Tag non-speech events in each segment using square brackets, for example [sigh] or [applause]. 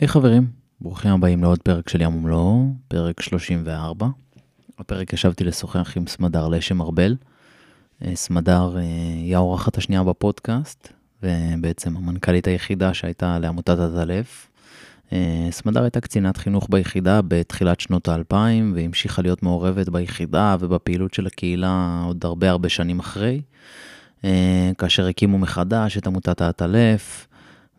היי hey, חברים, ברוכים הבאים לעוד פרק של ים ומלואו, פרק 34. בפרק ישבתי לשוחח עם סמדר לשם ארבל. אה, סמדר אה, היא האורחת השנייה בפודקאסט, ובעצם המנכ"לית היחידה שהייתה לעמותת עטלף. אה, סמדר הייתה קצינת חינוך ביחידה בתחילת שנות האלפיים, והמשיכה להיות מעורבת ביחידה ובפעילות של הקהילה עוד הרבה הרבה שנים אחרי. כאשר הקימו מחדש את עמותת העטלף,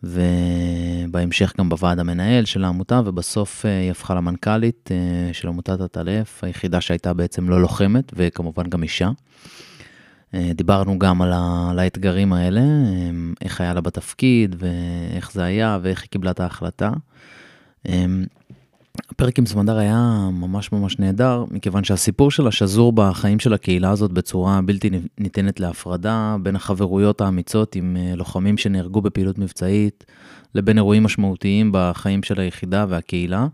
ובהמשך גם בוועד המנהל של העמותה, ובסוף אה, היא הפכה למנכ"לית אה, של עמותת עטלף, היחידה שהייתה בעצם לא לוחמת, וכמובן גם אישה. אה, דיברנו גם על, ה, על האתגרים האלה, איך היה לה בתפקיד, ואיך זה היה, ואיך היא קיבלה את ההחלטה. הפרק עם סמדר היה ממש ממש נהדר, מכיוון שהסיפור שלה שזור בחיים של הקהילה הזאת בצורה בלתי ניתנת להפרדה, בין החברויות האמיצות עם אה, לוחמים שנהרגו בפעילות מבצעית, לבין אירועים משמעותיים בחיים של היחידה והקהילה.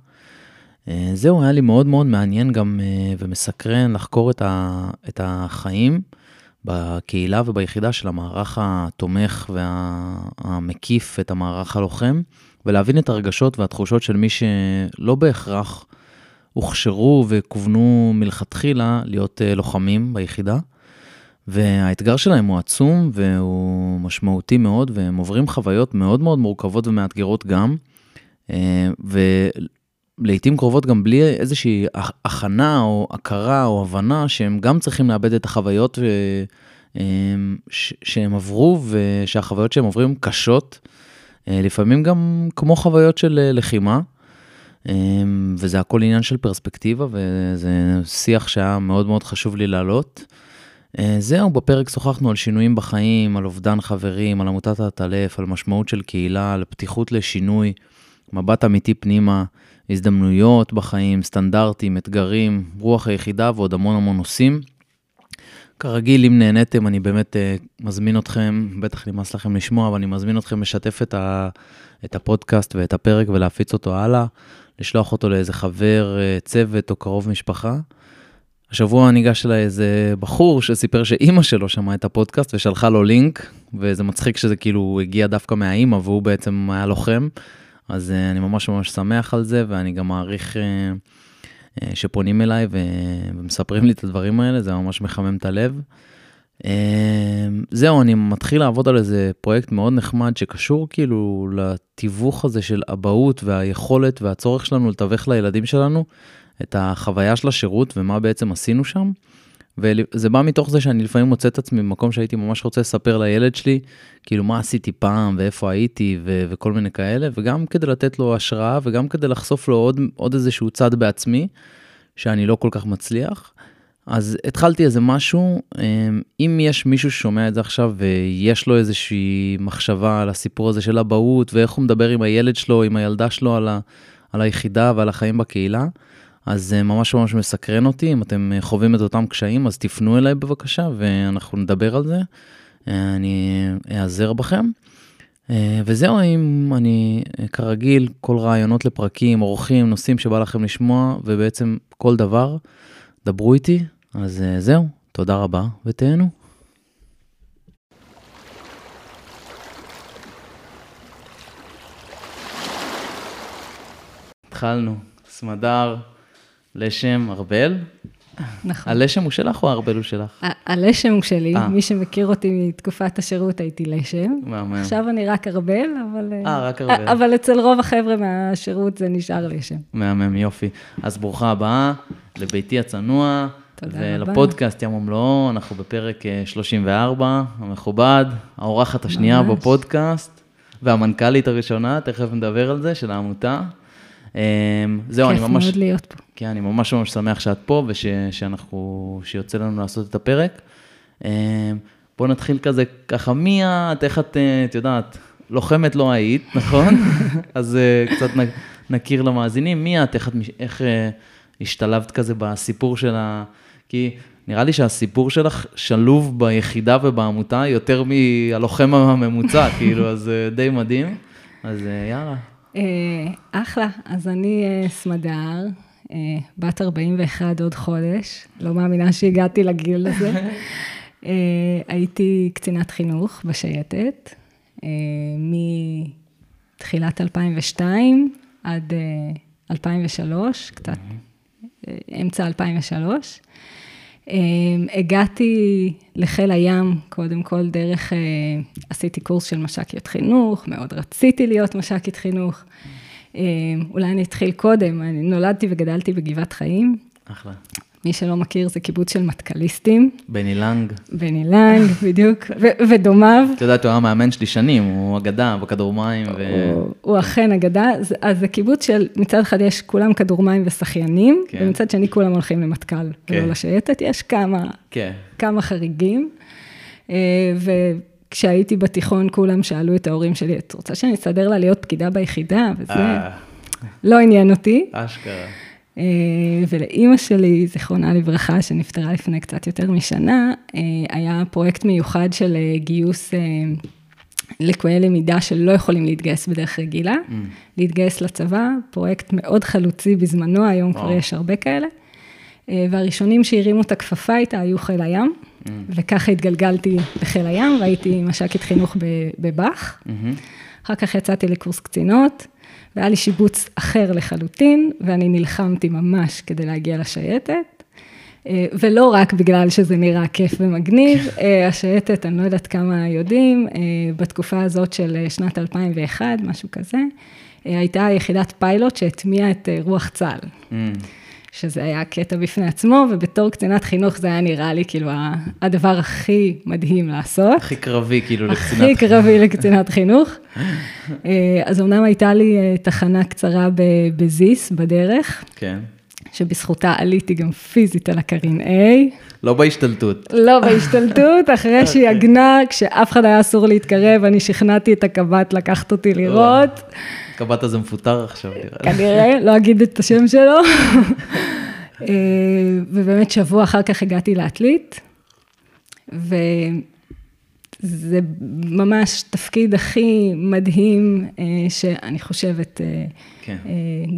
אה, זהו, היה לי מאוד מאוד מעניין גם אה, ומסקרן לחקור את החיים בקהילה וביחידה של המערך התומך והמקיף את המערך הלוחם. ולהבין את הרגשות והתחושות של מי שלא בהכרח הוכשרו וכוונו מלכתחילה להיות uh, לוחמים ביחידה. והאתגר שלהם הוא עצום והוא משמעותי מאוד, והם עוברים חוויות מאוד מאוד מורכבות ומאתגרות גם, uh, ולעיתים קרובות גם בלי איזושהי הכנה או הכרה או הבנה שהם גם צריכים לאבד את החוויות. אה, שהם עברו ושהחוויות שהם עוברים קשות. אה, לפעמים גם כמו חוויות של אה, לחימה, אה, וזה הכל עניין של פרספקטיבה, וזה שיח שהיה מאוד מאוד חשוב לי להעלות. זהו, בפרק שוחחנו על שינויים בחיים, על אובדן חברים, על עמותת העטלף, על משמעות של קהילה, על פתיחות לשינוי, מבט אמיתי פנימה, הזדמנויות בחיים, סטנדרטים, אתגרים, רוח היחידה ועוד המון המון נושאים. כרגיל, אם נהניתם, אני באמת uh, מזמין אתכם, בטח נמאס לכם לשמוע, אבל אני מזמין אתכם לשתף את, ה, את הפודקאסט ואת הפרק ולהפיץ אותו הלאה, לשלוח אותו לאיזה חבר, uh, צוות או קרוב משפחה. השבוע ניגש אליי איזה בחור שסיפר שאימא שלו שמעה את הפודקאסט ושלחה לו לינק, וזה מצחיק שזה כאילו הגיע דווקא מהאימא והוא בעצם היה לוחם, אז uh, אני ממש ממש שמח על זה, ואני גם מעריך... אה, שפונים אליי ומספרים לי את הדברים האלה, זה ממש מחמם את הלב. אה, זהו, אני מתחיל לעבוד על איזה פרויקט מאוד נחמד שקשור כאילו לתיווך הזה של אבהות והיכולת והצורך שלנו לתווך לילדים שלנו את החוויה של השירות ומה בעצם עשינו שם. וזה בא מתוך זה שאני לפעמים מוצא את עצמי במקום שהייתי ממש רוצה לספר לילד שלי, כאילו מה עשיתי פעם ואיפה הייתי ו- וכל מיני כאלה, וגם כדי לתת לו השראה וגם כדי לחשוף לו עוד, עוד איזשהו צד בעצמי, שאני לא כל כך מצליח. אז התחלתי איזה משהו, אמ, אם יש מישהו ששומע את זה עכשיו ויש לו איזושהי מחשבה על הסיפור הזה של אבהות ואיך הוא מדבר עם הילד שלו, עם הילדה שלו על, ה- על היחידה ועל החיים בקהילה, אז זה ממש ממש מסקרן אותי, אם אתם אה, חווים את אותם קשיים, אז תפנו אליי בבקשה ואנחנו נדבר על זה. אה, אני אעזר בכם. אה, וזהו, אם אני, כרגיל, כל רעיונות לפרקים, אורחים, נושאים שבא לכם לשמוע, ובעצם כל דבר, דברו איתי. אז זהו, תודה רבה ותהנו. התחלנו, סמדר. לשם ארבל. נכון. הלשם הוא שלך או הארבל הוא שלך? הלשם הוא שלי, 아. אה. מי שמכיר אותי מתקופת השירות הייתי לשם. מהמם. עכשיו אני רק ארבל, אבל... אה, רק ארבל. אבל אצל רוב החבר'ה מהשירות זה נשאר לשם. מהמם, יופי. אז ברוכה הבאה לביתי הצנוע. תודה רבה. ולפודקאסט ים ומלואו, אנחנו בפרק 34, אה, המכובד, האורחת השנייה ממש. בפודקאסט, והמנכ"לית הראשונה, תכף נדבר על זה, של העמותה. אמ, זהו, אני ממש... כיף מאוד להיות פה. כן, אני ממש ממש שמח שאת פה ושאנחנו, שיוצא לנו לעשות את הפרק. אמ, בואו נתחיל כזה, ככה, מי את, איך את, אה, את יודעת, לוחמת לא היית, [laughs] נכון? אז אה, קצת נכיר למאזינים, מי את, איך, את, איך אה, השתלבת כזה בסיפור של ה... כי נראה לי שהסיפור שלך שלוב ביחידה ובעמותה יותר מהלוחם הממוצע, [laughs] כאילו, אז די מדהים. אז יאללה, אה, אחלה, אז אני אה, סמדר, אה, בת 41 עוד חודש, לא מאמינה שהגעתי לגיל הזה. [laughs] הייתי קצינת חינוך בשייטת, מתחילת 2002 עד 2003, קצת אמצע 2003. הגעתי לחיל הים, קודם כל דרך, עשיתי קורס של מש"קיות חינוך, מאוד רציתי להיות מש"קית חינוך. אולי אני אתחיל קודם, אני נולדתי וגדלתי בגבעת חיים. אחלה. מי שלא מכיר, זה קיבוץ של מטכליסטים. בני לנג. בני לנג, בדיוק, ודומיו. את יודעת, הוא היה מאמן שלי שנים, הוא אגדה בכדור מים. ו... הוא, הוא אכן אגדה, אז זה קיבוץ של, מצד אחד יש כולם כדור מים ושחיינים, כן. ומצד שני כולם הולכים למטכ"ל, כן. ולא לשייטת, יש כמה, כן. כמה חריגים. וכשהייתי בתיכון, כולם שאלו את ההורים שלי, את רוצה שאני אסדר לה להיות פקידה ביחידה? וזה לא עניין אותי. אשכרה. ולאימא שלי, זיכרונה לברכה, שנפטרה לפני קצת יותר משנה, היה פרויקט מיוחד של גיוס לקויי למידה שלא יכולים להתגייס בדרך רגילה, mm. להתגייס לצבא, פרויקט מאוד חלוצי בזמנו, היום oh. כבר יש הרבה כאלה. והראשונים שהרימו את הכפפה איתה היו חיל הים, mm. וככה התגלגלתי לחיל הים, והייתי מש"קית חינוך בבאח. Mm-hmm. אחר כך יצאתי לקורס קצינות. והיה לי שיבוץ אחר לחלוטין, ואני נלחמתי ממש כדי להגיע לשייטת. ולא רק בגלל שזה נראה כיף ומגניב, [laughs] השייטת, אני לא יודעת כמה יודעים, בתקופה הזאת של שנת 2001, משהו כזה, הייתה יחידת פיילוט שהטמיעה את רוח צה"ל. Mm. שזה היה קטע בפני עצמו, ובתור קצינת חינוך זה היה נראה לי כאילו הדבר הכי מדהים לעשות. הכי קרבי כאילו לקצינת חינוך. הכי קרבי לקצינת חינוך. אז אמנם הייתה לי תחנה קצרה בזיס, בדרך. כן. שבזכותה עליתי גם פיזית על הקרין A. לא בהשתלטות. לא בהשתלטות, [laughs] אחרי שהיא עגנה, כשאף אחד היה אסור להתקרב, אני שכנעתי את הקב"ט לקחת אותי לראות. הקב"ט הזה מפוטר עכשיו, נראה לי. כנראה, לא אגיד את השם שלו. ובאמת שבוע אחר כך הגעתי לעתלית, וזה ממש תפקיד הכי מדהים, שאני חושבת, כן.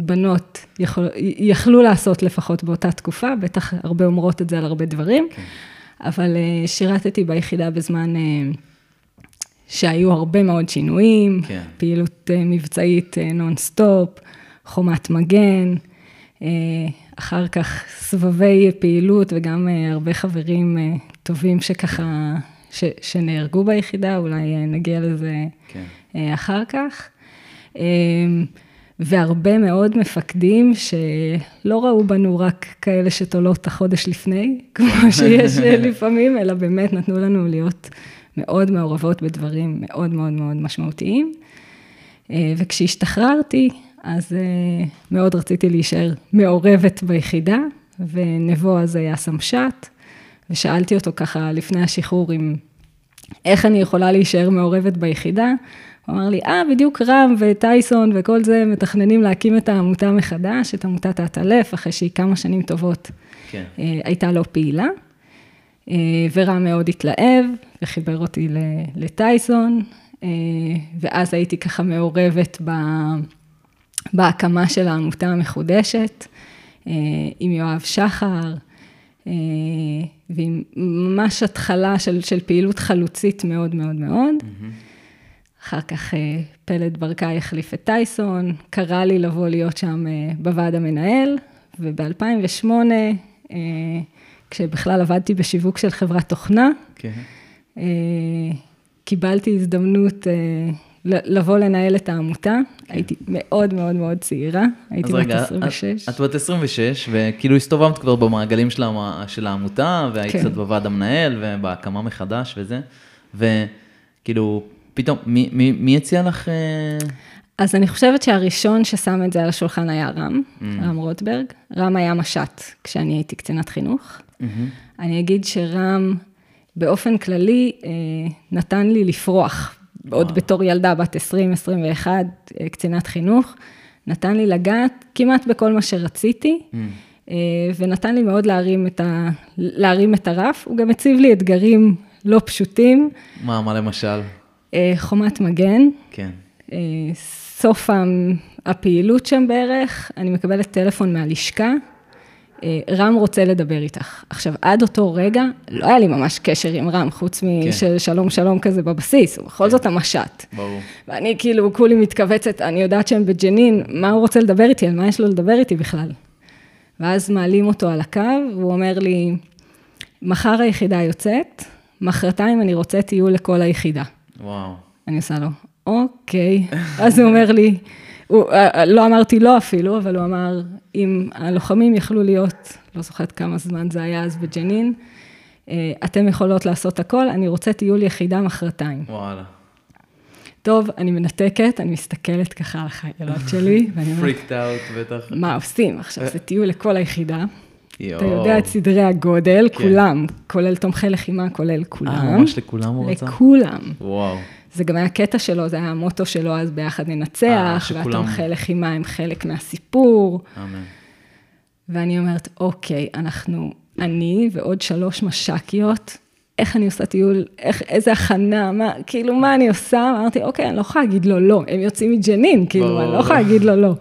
בנות יכול, יכלו לעשות לפחות באותה תקופה, בטח הרבה אומרות את זה על הרבה דברים, כן. אבל שירתתי ביחידה בזמן... שהיו הרבה מאוד שינויים, כן. פעילות מבצעית נונסטופ, חומת מגן, אחר כך סבבי פעילות וגם הרבה חברים טובים שככה, ש, שנהרגו ביחידה, אולי נגיע לזה כן. אחר כך. והרבה מאוד מפקדים שלא ראו בנו רק כאלה שתולות את החודש לפני, כמו [laughs] שיש לפעמים, אלא באמת נתנו לנו להיות מאוד מעורבות בדברים מאוד מאוד מאוד משמעותיים. וכשהשתחררתי, אז מאוד רציתי להישאר מעורבת ביחידה, ונבו אז היה סמש"ט, ושאלתי אותו ככה לפני השחרור עם איך אני יכולה להישאר מעורבת ביחידה. הוא אמר לי, אה, בדיוק רם וטייסון וכל זה מתכננים להקים את העמותה מחדש, את עמותת האטלף, אחרי שהיא כמה שנים טובות כן. הייתה לא פעילה. ורם מאוד התלהב וחיבר אותי לטייסון, ואז הייתי ככה מעורבת בהקמה של העמותה המחודשת, עם יואב שחר, ועם ממש התחלה של, של פעילות חלוצית מאוד מאוד מאוד. אחר כך פלד ברקאי החליף את טייסון, קרא לי לבוא להיות שם בוועד המנהל, וב-2008, כשבכלל עבדתי בשיווק של חברת תוכנה, כן. קיבלתי הזדמנות לבוא לנהל את העמותה, כן. הייתי מאוד מאוד מאוד צעירה, הייתי בת 26. את בת 26, וכאילו הסתובבת כבר במעגלים של העמותה, והיית כן. קצת בוועד המנהל, ובהקמה מחדש וזה, וכאילו, פתאום, מי, מי, מי הציע לך... אז אני חושבת שהראשון ששם את זה על השולחן היה רם, mm. רם רוטברג. רם היה מש"ט כשאני הייתי קצינת חינוך. Mm-hmm. אני אגיד שרם, באופן כללי, נתן לי לפרוח עוד בתור ילדה, בת 20-21, קצינת חינוך, נתן לי לגעת כמעט בכל מה שרציתי, mm. ונתן לי מאוד להרים את, ה, להרים את הרף. הוא גם הציב לי אתגרים לא פשוטים. מה, מה למשל? חומת מגן. כן. סוף הפעילות שם בערך, אני מקבלת טלפון מהלשכה, אה, רם רוצה לדבר איתך. עכשיו, עד אותו רגע, לא היה לי ממש קשר עם רם, חוץ משל שלום שלום כזה בבסיס, הוא בכל כן. זאת המשט. ברור. ואני כאילו, כולי מתכווצת, אני יודעת שהם בג'נין, מה הוא רוצה לדבר איתי, על מה יש לו לדבר איתי בכלל? ואז מעלים אותו על הקו, והוא אומר לי, מחר היחידה יוצאת, מחרתיים אני רוצה טיול לכל היחידה. וואו. אני עושה לו, אוקיי. [laughs] אז הוא אומר לי, הוא, אה, אה, לא אמרתי לא אפילו, אבל הוא אמר, אם הלוחמים יכלו להיות, לא זוכרת כמה זמן זה היה אז בג'נין, אה, אתם יכולות לעשות הכל, אני רוצה טיול יחידה מחרתיים. וואלה. טוב, אני מנתקת, אני מסתכלת ככה על החיילות שלי, [laughs] ואני אומרת, פריקט אאוט בטח. מה עושים? עכשיו, זה טיול לכל היחידה. יו. אתה יודע את סדרי הגודל, כן. כולם, כולל תומכי לחימה, כולל כולם. אה, ממש לכולם הוא רצה? לכולם. וואו. זה גם היה קטע שלו, זה היה המוטו שלו, אז ביחד ננצח, אה, והתומכי לחימה הם חלק מהסיפור. אמן. ואני אומרת, אוקיי, אנחנו, אני ועוד שלוש מש"קיות, איך אני עושה טיול, איך, איזה הכנה, מה, כאילו, מה אני עושה? אמרתי, אוקיי, אני לא יכולה להגיד לו לא, הם יוצאים מג'נין, כאילו, בוא. אני לא יכולה להגיד לו לא.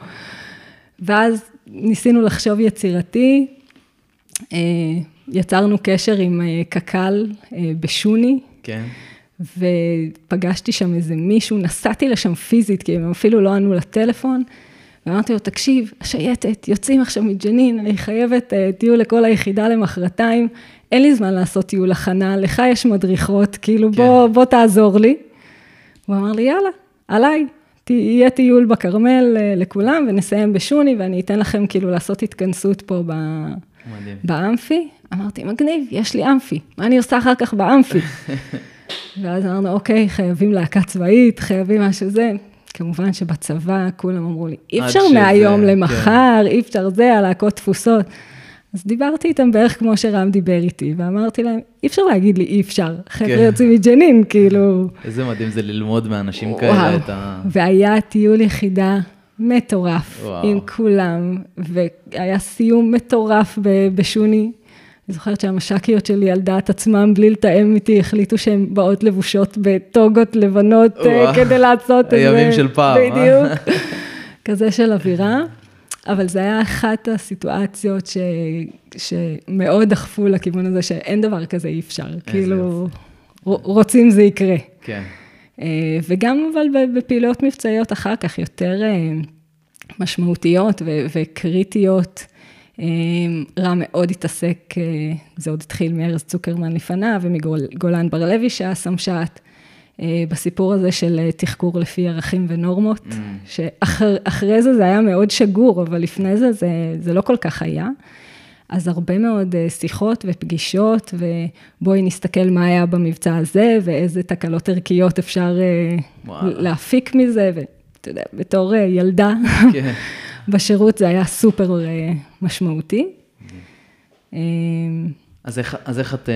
ואז ניסינו לחשוב יצירתי, אה, יצרנו קשר עם אה, קק"ל בשוני. כן. ופגשתי שם איזה מישהו, נסעתי לשם פיזית, כי הם אפילו לא ענו לטלפון, ואמרתי לו, תקשיב, השייטת, יוצאים עכשיו מג'נין, אני חייבת uh, טיול לכל היחידה למחרתיים, אין לי זמן לעשות טיול הכנה, לך יש מדריכות, כאילו, כן. בוא, בוא תעזור לי. הוא אמר לי, יאללה, עליי, יהיה טיול בכרמל uh, לכולם, ונסיים בשוני, ואני אתן לכם כאילו לעשות התכנסות פה ב... באמפי. אמרתי, מגניב, יש לי אמפי, מה אני עושה אחר כך באמפי? [laughs] ואז אמרנו, אוקיי, חייבים להקה צבאית, חייבים משהו זה. כמובן שבצבא כולם אמרו לי, אי אפשר שזה, מהיום כן. למחר, כן. אי אפשר זה, הלהקות תפוסות. אז דיברתי איתם בערך כמו שרם דיבר איתי, ואמרתי להם, אי אפשר להגיד לי אי אפשר, חבר'ה כן. יוצאים מג'נין, כאילו... איזה מדהים זה ללמוד מאנשים וואו. כאלה את ה... והיה טיול יחידה מטורף וואו. עם כולם, והיה סיום מטורף בשוני. אני זוכרת שהמש"קיות שלי על דעת עצמם, בלי לתאם איתי, החליטו שהן באות לבושות בטוגות לבנות אה, כדי לעשות את זה. הימים של פעם. אה? בדיוק. כזה של אווירה. אבל זה היה אחת הסיטואציות ש... שמאוד דחפו לכיוון הזה שאין דבר כזה, אי אפשר. כאילו, רוצים זה יקרה. כן. אה, וגם אבל בפעילויות מבצעיות אחר כך, יותר משמעותיות וקריטיות. אמ, רע מאוד התעסק, אה, זה עוד התחיל מארז צוקרמן לפניו, ומגולן בר לוי שהיה סמש"ט, אה, בסיפור הזה של אה, תחקור לפי ערכים ונורמות, mm. שאחרי זה זה היה מאוד שגור, אבל לפני זה, זה זה לא כל כך היה. אז הרבה מאוד שיחות ופגישות, ובואי נסתכל מה היה במבצע הזה, ואיזה תקלות ערכיות אפשר וואלה. להפיק מזה, ואתה יודע, בתור ילדה. כן. בשירות זה היה סופר אה, משמעותי. אה, אז איך, אז איך את uh,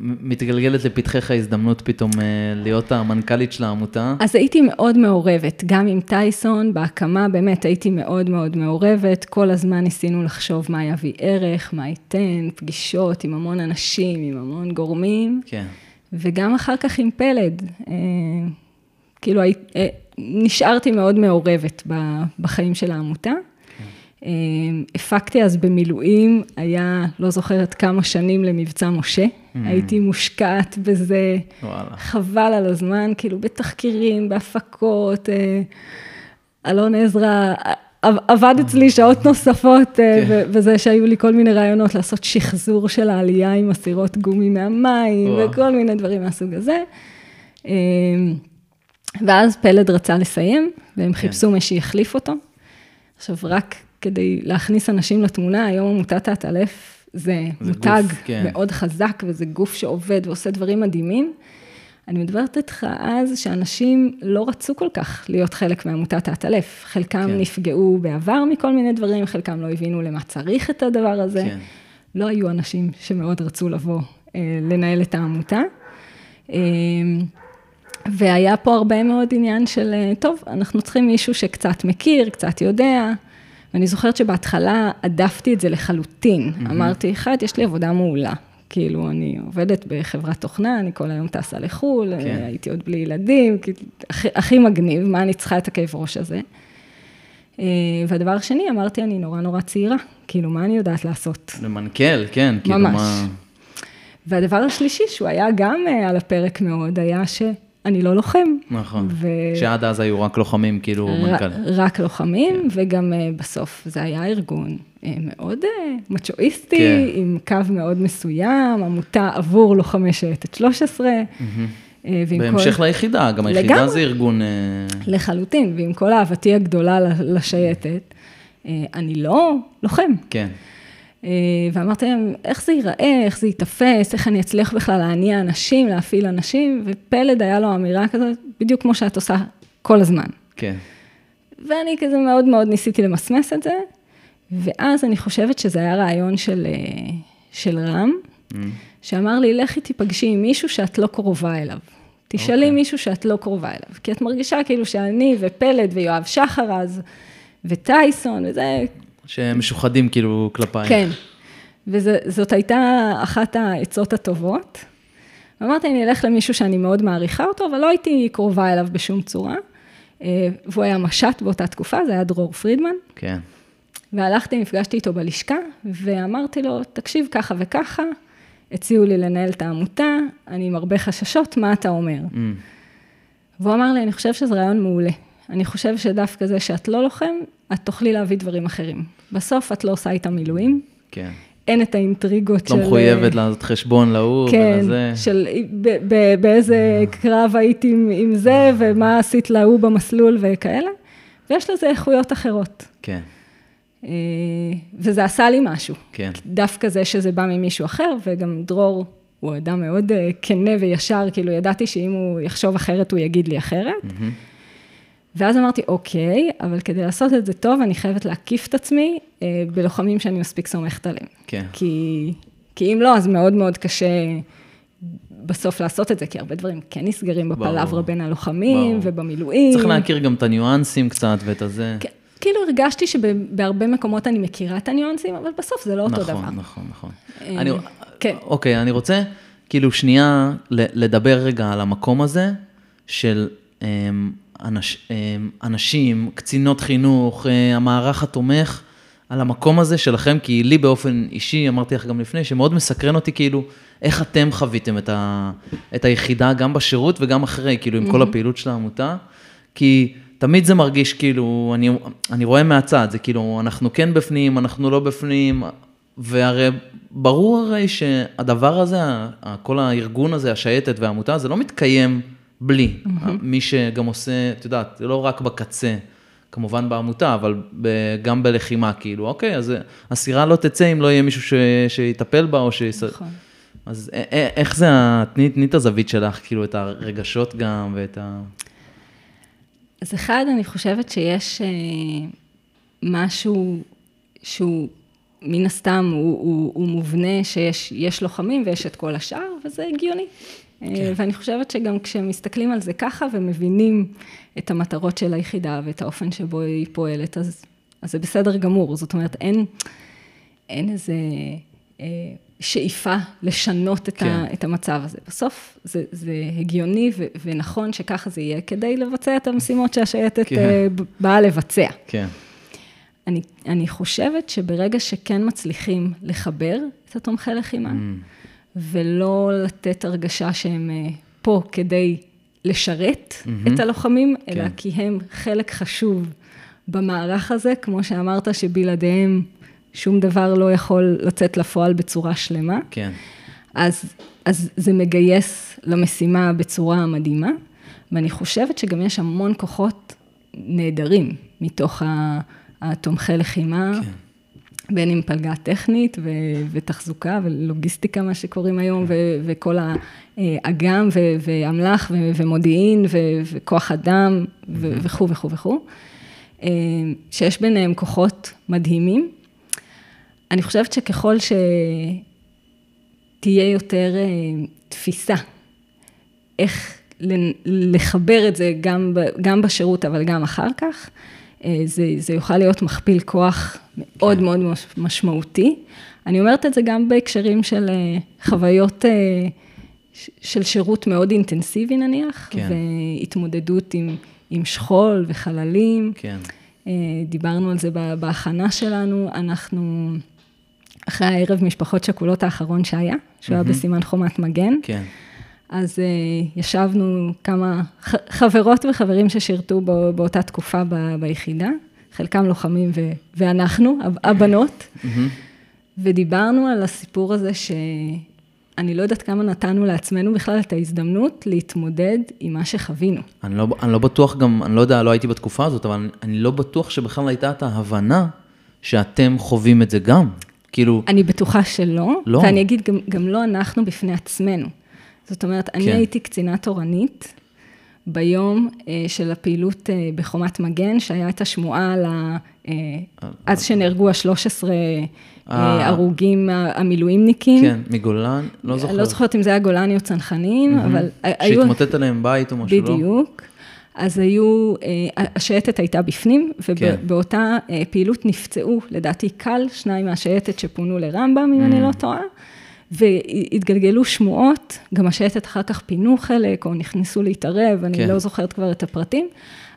מתגלגלת לפתחך ההזדמנות פתאום uh, להיות המנכ"לית של העמותה? אז הייתי מאוד מעורבת, גם עם טייסון, בהקמה באמת הייתי מאוד מאוד מעורבת, כל הזמן ניסינו לחשוב מה יביא ערך, מה ייתן, פגישות עם המון אנשים, עם המון גורמים. כן. וגם אחר כך עם פלד. Uh, כאילו, נשארתי מאוד מעורבת בחיים של העמותה. כן. הפקתי אז במילואים, היה, לא זוכרת כמה שנים למבצע משה. Mm. הייתי מושקעת בזה, וואלה. חבל על הזמן, כאילו בתחקירים, בהפקות. אה, אלון עזרא עבד אצלי שעות נוספות, אה, כן. וזה שהיו לי כל מיני רעיונות לעשות שחזור של העלייה עם אסירות גומי מהמים, וכל מיני דברים מהסוג הזה. ואז פלד רצה לסיים, והם כן. חיפשו מי שיחליף אותו. עכשיו, רק כדי להכניס אנשים לתמונה, היום עמותת האטלף זה, זה מותג גוף, כן. מאוד חזק, וזה גוף שעובד ועושה דברים מדהימים. אני מדברת איתך אז שאנשים לא רצו כל כך להיות חלק מעמותת האטלף. חלקם כן. נפגעו בעבר מכל מיני דברים, חלקם לא הבינו למה צריך את הדבר הזה. כן. לא היו אנשים שמאוד רצו לבוא אה, לנהל את העמותה. אה, והיה פה הרבה מאוד עניין של, אה, טוב, אנחנו צריכים מישהו שקצת מכיר, קצת יודע. ואני זוכרת שבהתחלה הדפתי את זה לחלוטין. Mm-hmm. אמרתי, אחד, יש לי עבודה מעולה. כאילו, אני עובדת בחברת תוכנה, אני כל היום טסה לחו"ל, כן. הייתי עוד בלי ילדים, הכי, הכי מגניב, מה אני צריכה את הכאב ראש הזה. אה, והדבר השני, אמרתי, אני נורא נורא צעירה. כאילו, מה אני יודעת לעשות? למנכ"ל, כן, כאילו ממש. מה... והדבר השלישי, שהוא היה גם אה, על הפרק מאוד, היה שאני לא לוחם. נכון. ו- שעד אז היו רק לוחמים, כאילו, ר- מנכ"ל. רק לוחמים, וגם אה, בסוף זה היה ארגון אה, מאוד אה, מצ'ואיסטי, כן. עם קו מאוד מסוים, עמותה עבור לוחמי שייטת 13. אה, ועם בהמשך כל... ליחידה, גם היחידה לגמרי. זה ארגון... לחלוטין, ועם כל אהבתי הגדולה לשייטת, אני לא לוחם. כן, ואמרתי להם, איך זה ייראה, איך זה ייתפס, איך אני אצליח בכלל להניע אנשים, להפעיל אנשים, ופלד היה לו אמירה כזאת, בדיוק כמו שאת עושה כל הזמן. כן. ואני כזה מאוד מאוד ניסיתי למסמס את זה, ואז אני חושבת שזה היה רעיון של, אה, של רם, Mm. שאמר לי, לכי תיפגשי עם מישהו שאת לא קרובה אליו. תשאלי אוקיי. מישהו שאת לא קרובה אליו, כי את מרגישה כאילו שאני ופלד ויואב שחר אז, וטייסון וזה, שהם משוחדים כאילו כלפיי. כן. וזאת הייתה אחת העצות הטובות. אמרתי, אני אלך למישהו שאני מאוד מעריכה אותו, אבל לא הייתי קרובה אליו בשום צורה. אה, והוא היה מש"ט באותה תקופה, זה היה דרור פרידמן. כן. והלכתי, נפגשתי איתו בלשכה, ואמרתי לו, תקשיב ככה וככה, הציעו לי לנהל את העמותה, אני עם הרבה חששות, מה אתה אומר? Mm. והוא אמר לי, אני חושב שזה רעיון מעולה. אני חושב שדווקא זה שאת לא לוחם, את תוכלי להביא דברים אחרים. בסוף את לא עושה איתם מילואים, כן. אין את האינטריגות את של... לא מחויבת לעשות חשבון להוא כן, ולזה. של ב- ב- באיזה קרב היית עם, עם זה, ומה עשית להוא במסלול וכאלה, ויש לזה איכויות אחרות. כן, אה, וזה עשה לי משהו. כן. דווקא זה שזה בא ממישהו אחר, וגם דרור הוא אדם מאוד אה, כנה וישר, כאילו ידעתי שאם הוא יחשוב אחרת, הוא יגיד לי אחרת. מהמם. ואז אמרתי, אוקיי, אבל כדי לעשות את זה טוב, אני חייבת להקיף את עצמי אה, בלוחמים שאני מספיק סומכת עליהם. כן. כי, כי אם לא, אז מאוד מאוד קשה בסוף לעשות את זה, כי הרבה דברים כן נסגרים בפלברה. בין הלוחמים ברור. ובמילואים. צריך להכיר גם את הניואנסים קצת ואת הזה. כן, כאילו הרגשתי שבהרבה מקומות אני מכירה את הניואנסים, אבל בסוף זה לא אותו דבר. נכון, נכון, נכון. אני, כן. אוקיי, אני רוצה כאילו שנייה לדבר רגע על המקום הזה של אמ, אנש, אמ, אנשים, קצינות חינוך, אה, המערך התומך, על המקום הזה שלכם, כי לי באופן אישי, אמרתי לך גם לפני, שמאוד מסקרן אותי כאילו, איך אתם חוויתם את, ה, את היחידה גם בשירות וגם אחרי, כאילו עם כל הפעילות של העמותה, כי תמיד זה מרגיש כאילו, אני, אני רואה מהצד, זה כאילו, אנחנו כן בפנים, אנחנו לא בפנים, והרי ברור הרי שהדבר הזה, כל הארגון הזה, השייטת והעמותה, זה לא מתקיים בלי. מי שגם עושה, את יודעת, זה לא רק בקצה, כמובן בעמותה, אבל גם בלחימה, כאילו, אוקיי, אז הסירה לא תצא אם לא יהיה מישהו ש, שיטפל בה או שיס... נכון. אז א- א- איך זה, תני, תני את הזווית שלך, כאילו, את הרגשות גם ואת ה... אז אחד, אני חושבת שיש אה, משהו שהוא מן הסתם, הוא, הוא, הוא מובנה שיש יש לוחמים ויש את כל השאר, וזה הגיוני. כן. ואני חושבת שגם כשמסתכלים על זה ככה ומבינים את המטרות של היחידה ואת האופן שבו היא פועלת, אז, אז זה בסדר גמור. זאת אומרת, אין, אין איזה אה, שאיפה לשנות את, כן. ה, את המצב הזה. בסוף זה, זה הגיוני ו, ונכון שככה זה יהיה, כדי לבצע את המשימות שהשייטת כן. אה, באה לבצע. כן, אני, אני חושבת שברגע שכן מצליחים לחבר את התומכי לחימה, Mm. ולא לתת הרגשה שהם אה, פה כדי לשרת מהמם. את הלוחמים, אלא כן. כי הם חלק חשוב במערך הזה, כמו שאמרת, שבלעדיהם שום דבר לא יכול לצאת לפועל בצורה שלמה. כן, אז, אז זה מגייס למשימה בצורה מדהימה, ואני חושבת שגם יש המון כוחות נהדרים מתוך התומכי לחימה, כן. בין אם פלגה טכנית ו- ותחזוקה ולוגיסטיקה, מה שקוראים היום, ו- וכל האגם ו- ואמל"ח ו- ומודיעין ו- וכוח אדם ו- וכו' וכו' וכו', אה, שיש ביניהם כוחות מדהימים. אני חושבת שככל ש... תהיה יותר אה, תפיסה, איך לחבר את זה גם, גם בשירות, אבל גם אחר כך. אה, זה, זה יוכל להיות מכפיל כוח מאוד כן. מאוד מש- משמעותי. אני אומרת את זה גם בהקשרים של אה, חוויות אה, של שירות מאוד אינטנסיבי נניח, כן. והתמודדות עם, עם שכול וחללים. כן, דיברנו על זה בהכנה שלנו, אנחנו, אחרי הערב משפחות שכולות האחרון שהיה, שהוא היה בסימן חומת מגן. כן. אז uh, ישבנו כמה חברות וחברים ששירתו בו, באותה תקופה ב, ביחידה, חלקם לוחמים ו, ואנחנו, הבנות, ודיברנו על הסיפור הזה שאני לא יודעת כמה נתנו לעצמנו בכלל את ההזדמנות להתמודד עם מה שחווינו. אני לא, אני לא בטוח גם, אני לא יודע, לא הייתי בתקופה הזאת, אבל אני לא בטוח שבכלל הייתה את ההבנה שאתם חווים את זה גם. כאילו... אני בטוחה שלא, לא. ואני אגיד, גם, גם לא אנחנו בפני עצמנו. זאת אומרת, אני כן. הייתי קצינה תורנית ביום אה, של הפעילות אה, בחומת מגן, שהיה את השמועה על ה... אה, אז שנהרגו ה-13 אה. הרוגים המילואימניקים. כן, מגולן, לא זוכר. אני לא זוכרת אם זה היה גולני או צנחנים, אבל היו... שהתמוטט עליהם בית או משהו, לא? בדיוק. אז היו, אה, השייטת הייתה בפנים, כן. ובאותה אה, פעילות נפצעו, לדעתי קל, שניים מהשייטת שפונו לרמב"ם, אם אני לא טועה, והתגלגלו שמועות, גם השייטת אחר כך פינו חלק, או נכנסו להתערב, אני כן. לא זוכרת כבר את הפרטים,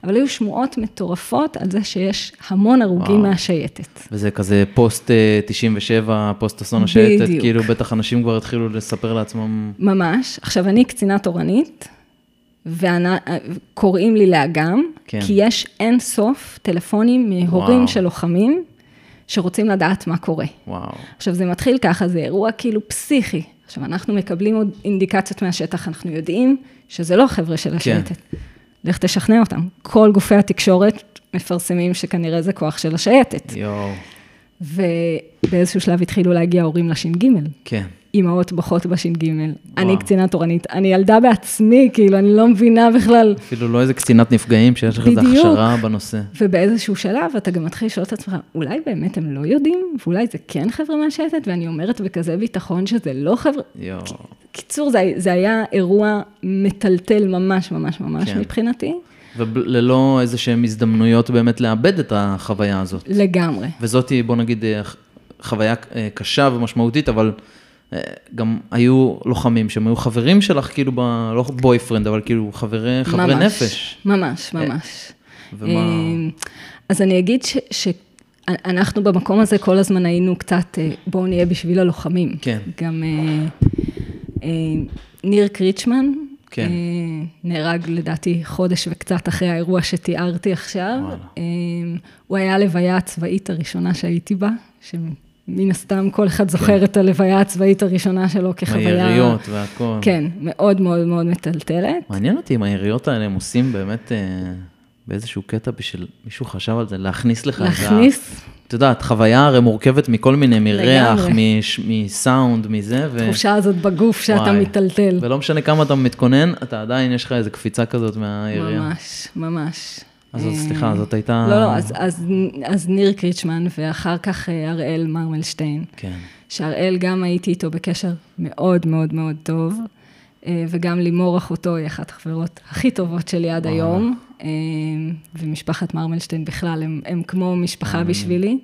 אבל היו שמועות מטורפות על זה שיש המון הרוגים וואו. מהשייטת. וזה כזה פוסט אה, 97, פוסט אסון השייטת, בדיוק. כאילו בטח אנשים כבר התחילו לספר לעצמם, ממש. עכשיו, אני קצינה תורנית, וקוראים לי לאגם, כן. כי יש אין סוף טלפונים מהורים וואו. של לוחמים, שרוצים לדעת מה קורה. וואו. עכשיו, זה מתחיל ככה, זה אירוע כאילו פסיכי. עכשיו, אנחנו מקבלים עוד אינדיקציות מהשטח, אנחנו יודעים שזה לא חבר'ה של השייטת. לך תשכנע אותם. כל גופי התקשורת מפרסמים שכנראה זה כוח של השייטת. יואו. ובאיזשהו שלב התחילו להגיע הורים לש"ג. כן. אימהות בוכות בש"ג. אני קצינה תורנית, אני ילדה בעצמי, כאילו, אני לא מבינה בכלל. אפילו לא איזה קצינת נפגעים, שיש לך איזו. הכשרה בנושא. ובאיזשהו שלב אתה גם מתחיל לשאול את עצמך, אולי באמת הם לא יודעים, ואולי זה כן חבר'ה מהשייטת, ואני אומרת בכזה ביטחון שזה לא חבר'ה. יואו. קיצור, זה, זה היה אירוע מטלטל ממש ממש ממש כן. מבחינתי, וללא איזה שהן הזדמנויות באמת לאבד את החוויה הזאת. לגמרי. וזאת, בוא נגיד, אה, חוויה אה, קשה ומשמעותית, אבל גם היו לוחמים שהם היו חברים שלך, כאילו, ב... לא בויפרנד, אבל כאילו חברי, חברי ממש, נפש. ממש, ממש. ומה... אמ, אז אני אגיד ש... שאנחנו במקום הזה כל הזמן היינו קצת, אה, בואו נהיה בשביל הלוחמים. כן. גם אה, אה, ניר קריצ'מן, כן. אה, נהרג לדעתי חודש וקצת אחרי האירוע שתיארתי עכשיו. וואלה. אה, הוא היה הלוויה הצבאית הראשונה שהייתי בה, שמן הסתם כל אחד זוכר את הלוויה הצבאית הראשונה שלו כחוויה... היריות והכל. כן, מאוד מאוד מאוד מטלטלת. מעניין אותי אם היריות האלה הם עושים באמת אה, באיזשהו קטע בשביל, מישהו חשב על זה, להכניס לך איזה... להכניס את יודעת, חוויה הרי מורכבת מכל מיני, מריח. מש, מסאונד, מזה, ו... התחושה הזאת בגוף שאתה וואי. מטלטל. ולא משנה כמה אתה מתכונן, אתה עדיין, יש לך איזו קפיצה כזאת מהירייה. ממש, ממש. אז זאת- אה, סליחה, זאת הייתה... לא, לא, אז, אז, אז ניר קריצ'מן, ואחר כך אה, הראל מרמלשטיין. כן. שהראל גם הייתי איתו בקשר מאוד מאוד מאוד טוב, אה, וגם לימור אחותו היא אחת החברות הכי טובות שלי עד. היום, ומשפחת מרמלשטיין בכלל, הם, הם כמו משפחה בשבילי.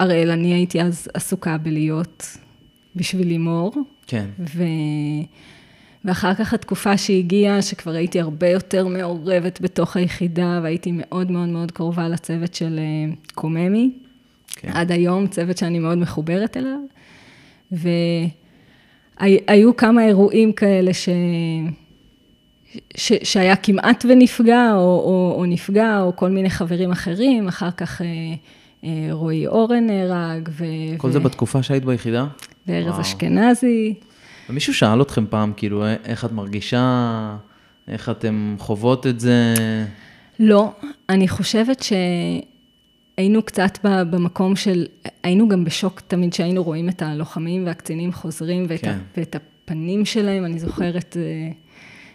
והראל, אני הייתי אז עסוקה בלהיות בשביל לימור, כן. ו... ואחר כך התקופה שהגיעה, שכבר הייתי הרבה יותר מעורבת בתוך היחידה, והייתי מאוד מאוד מאוד קרובה לצוות של אה, קוממי. כן. עד היום, צוות שאני מאוד מחוברת אליו. והיו כמה אירועים כאלה ש... ש... שהיה כמעט ונפגע, או, או, או נפגע, או כל מיני חברים אחרים, אחר כך אה, אה, רועי אורן נהרג, ו... כל ו... זה בתקופה שהיית ביחידה? וארז. אשכנזי. ומישהו שאל אתכם פעם, כאילו, א- איך את מרגישה, איך אתם חוות את זה? לא, אני חושבת שהיינו קצת במקום של, היינו גם בשוק תמיד שהיינו רואים את הלוחמים והקצינים חוזרים ואת, כן. ה, ואת הפנים שלהם, אני זוכרת אה,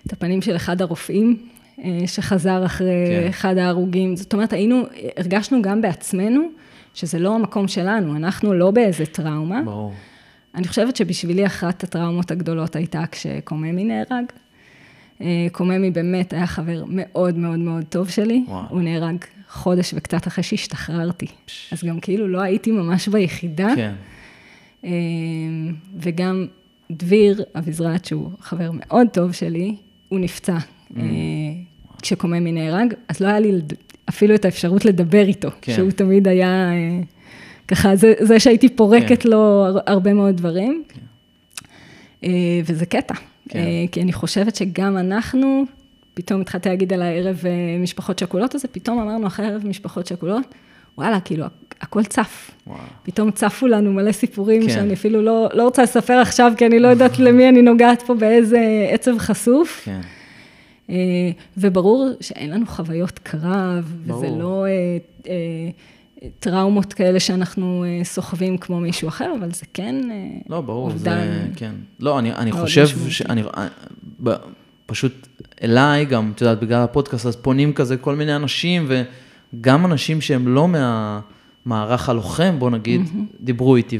את הפנים של אחד הרופאים אה, שחזר אחרי. כן. אחד ההרוגים, זאת אומרת, היינו, הרגשנו גם בעצמנו שזה לא המקום שלנו, אנחנו לא באיזה טראומה. ברור. אני חושבת שבשבילי אחת הטראומות הגדולות הייתה כשקוממי נהרג. אה, קוממי באמת היה חבר מאוד מאוד מאוד טוב שלי. וואו. הוא נהרג חודש וקצת אחרי שהשתחררתי. אז גם כאילו לא הייתי ממש ביחידה. כן. אה, וגם דביר אביזרת, שהוא חבר מאוד טוב שלי, הוא נפצע Mm. אה, כשקוממי נהרג, אז לא היה לי אפילו את האפשרות לדבר איתו, כן. שהוא תמיד היה ככה, זה, זה שהייתי פורקת כן. לו הר- הרבה מאוד דברים. אה, וזה קטע, כן. אה, כי אני חושבת שגם אנחנו, פתאום התחלתי להגיד על הערב אה, משפחות שכולות הזה, פתאום אמרנו אחרי ערב משפחות שכולות, וואלה, כאילו, הכל צף. וואו. פתאום צפו לנו מלא סיפורים כן. כן. שאני אפילו לא, לא רוצה לספר עכשיו, כי אני לא יודעת [laughs] למי אני נוגעת פה באיזה עצב חשוף. כן, וברור שאין לנו חוויות קרב, ברור. וזה לא טראומות כאלה שאנחנו אה, סוחבים כמו מישהו אחר, אבל זה כן אה, לא, ברור, זה, אובדן. כן. לא, אני, אני מאוד חושב. שאני, אה, פשוט אליי גם, את יודעת, בגלל הפודקאסט, אז פונים כזה כל מיני אנשים, וגם אנשים שהם לא מהמערך הלוחם, בוא נגיד, דיברו איתי,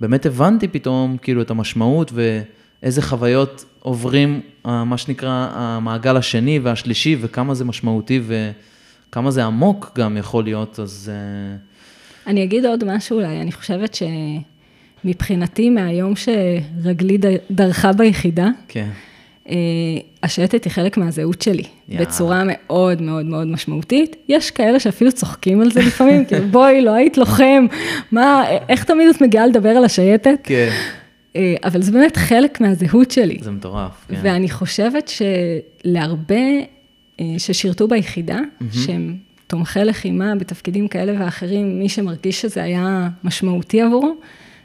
ובאמת הבנתי פתאום, כאילו, את המשמעות, ואיזה חוויות עוברים, מה שנקרא, המעגל השני והשלישי, וכמה זה משמעותי, וכמה זה עמוק גם יכול להיות, אז... אה, אני אגיד עוד משהו אולי, אני חושבת שמבחינתי, מהיום שרגלי דרכה ביחידה, כן, אה, השייטת היא חלק מהזהות שלי, יאה. בצורה מאוד מאוד מאוד משמעותית. יש כאלה שאפילו צוחקים על זה לפעמים, כאילו, בואי, לא היית לוחם, מה, איך תמיד את מגיעה לדבר על השייטת? כן. אה, אבל זה באמת חלק מהזהות שלי. זה מטורף, כן. ואני חושבת שלהרבה ששירתו ביחידה, שהם תומכי לחימה בתפקידים כאלה ואחרים, מי שמרגיש שזה היה משמעותי עבורו,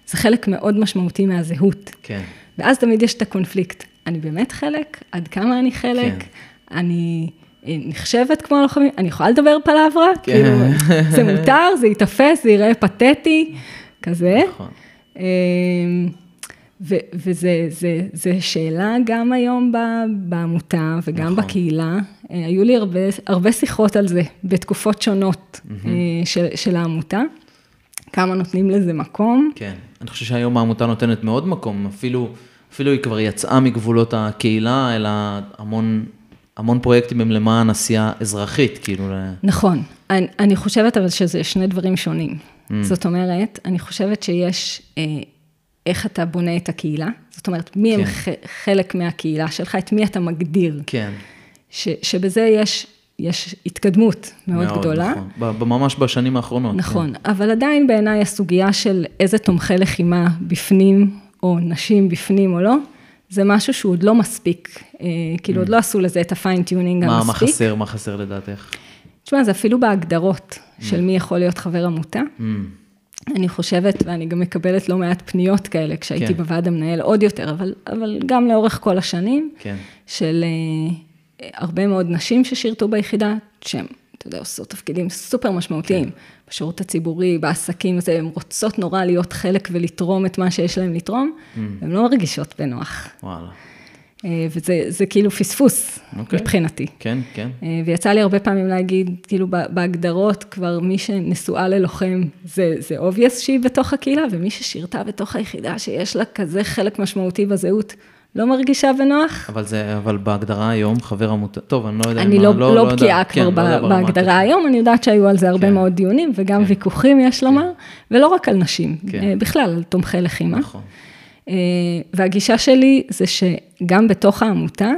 זה חלק מאוד משמעותי מהזהות. כן. ואז תמיד יש את הקונפליקט. אני באמת חלק? עד כמה אני חלק? כן. אני אה, נחשבת כמו הלוחמים? אני יכולה לדבר פלברה? כן. כאילו, [laughs] זה מותר, זה ייתפס, זה ייראה פתטי, כזה. נכון. ו- וזה זה, זה שאלה גם היום בעמותה וגם נכון. בקהילה. אה, היו לי הרבה, הרבה שיחות על זה בתקופות שונות אה, של, של העמותה. כמה נותנים לזה מקום. כן. אני חושב שהיום העמותה נותנת מאוד מקום, אפילו, אפילו היא כבר יצאה מגבולות הקהילה, אלא המון, המון פרויקטים הם למען עשייה אזרחית, כאילו, נכון. אני, אני חושבת אבל שזה שני דברים שונים. Mm. זאת אומרת, אני חושבת שיש אה, איך אתה בונה את הקהילה. זאת אומרת, מי כן. הם חלק מהקהילה שלך, את מי אתה מגדיר. כן. ש, שבזה יש, יש התקדמות מאוד, מאוד גדולה. נכון. ממש בשנים האחרונות. נכון, אבל עדיין בעיניי הסוגיה של איזה תומכי לחימה בפנים, או נשים בפנים או לא, זה משהו שהוא עוד לא מספיק. אה, כאילו, עוד לא עשו לזה את ה fine tuning כן. מה, המספיק. מה חסר, מה חסר לדעתך? תשמע, זה אפילו בהגדרות של מי יכול להיות חבר עמותה. אני חושבת, ואני גם מקבלת לא מעט פניות כאלה, כשהייתי כן. בוועד המנהל עוד יותר, אבל, אבל גם לאורך כל השנים, כן. של אה, הרבה מאוד נשים ששירתו ביחידה, שהן, אתה יודע, עושות תפקידים סופר משמעותיים. כן. בשירות הציבורי, בעסקים הזה, הן רוצות נורא להיות חלק ולתרום את מה שיש להן לתרום, Mm. והן לא מרגישות בנוח. וואלה. אה, וזה זה כאילו פספוס אוקיי. מבחינתי. כן, כן. אה, ויצא לי הרבה פעמים להגיד, כאילו בהגדרות כבר מי שנשואה ללוחם, זה, זה obvious שהיא בתוך הקהילה, ומי ששירתה בתוך היחידה, שיש לה כזה חלק משמעותי בזהות, לא מרגישה בנוח. אבל זה, אבל בהגדרה היום, חבר עמותה, טוב, אני לא יודע אני מה, לא, לא, יודע. בקיאה כן, כבר לא יודע ב- ברמה בהגדרה. היום, אני יודעת שהיו על זה הרבה כן. מאוד דיונים, וגם כן. ויכוחים, יש לומר, ולא רק על נשים, כן. אה, בכלל, על תומכי לחימה. נכון. אה, והגישה שלי זה שגם בתוך העמותה,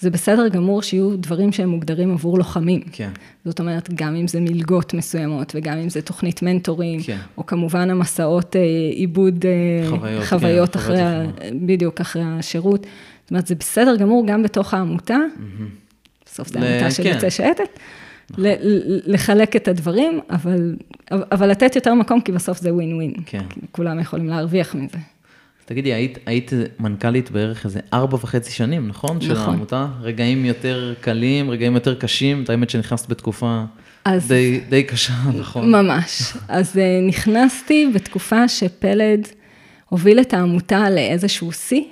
זה בסדר גמור שיהיו דברים שהם מוגדרים עבור לוחמים. כן. זאת אומרת, גם אם זה מלגות מסוימות, וגם אם זה תוכנית מנטורים, כן. או כמובן המסעות אה, עיבוד אה, חוויות, כן, חוויות אחרי, חוויות ה- בדיוק, אחרי השירות. זאת אומרת, זה בסדר גמור גם בתוך העמותה, בסוף זה עמותה של כן. יוצאי שייטת, ל- לחלק את הדברים, אבל, אבל לתת יותר מקום, כי בסוף זה ווין ווין. כן. כולם יכולים להרוויח מזה. תגידי, היית, היית מנכ"לית בערך איזה ארבע וחצי שנים, נכון? של נכון. העמותה? רגעים יותר קלים, רגעים יותר קשים, את האמת שנכנסת בתקופה אז- די, די קשה, [laughs] נכון? ממש. אז אה, נכנסתי בתקופה שפלד הוביל את העמותה לאיזשהו שיא,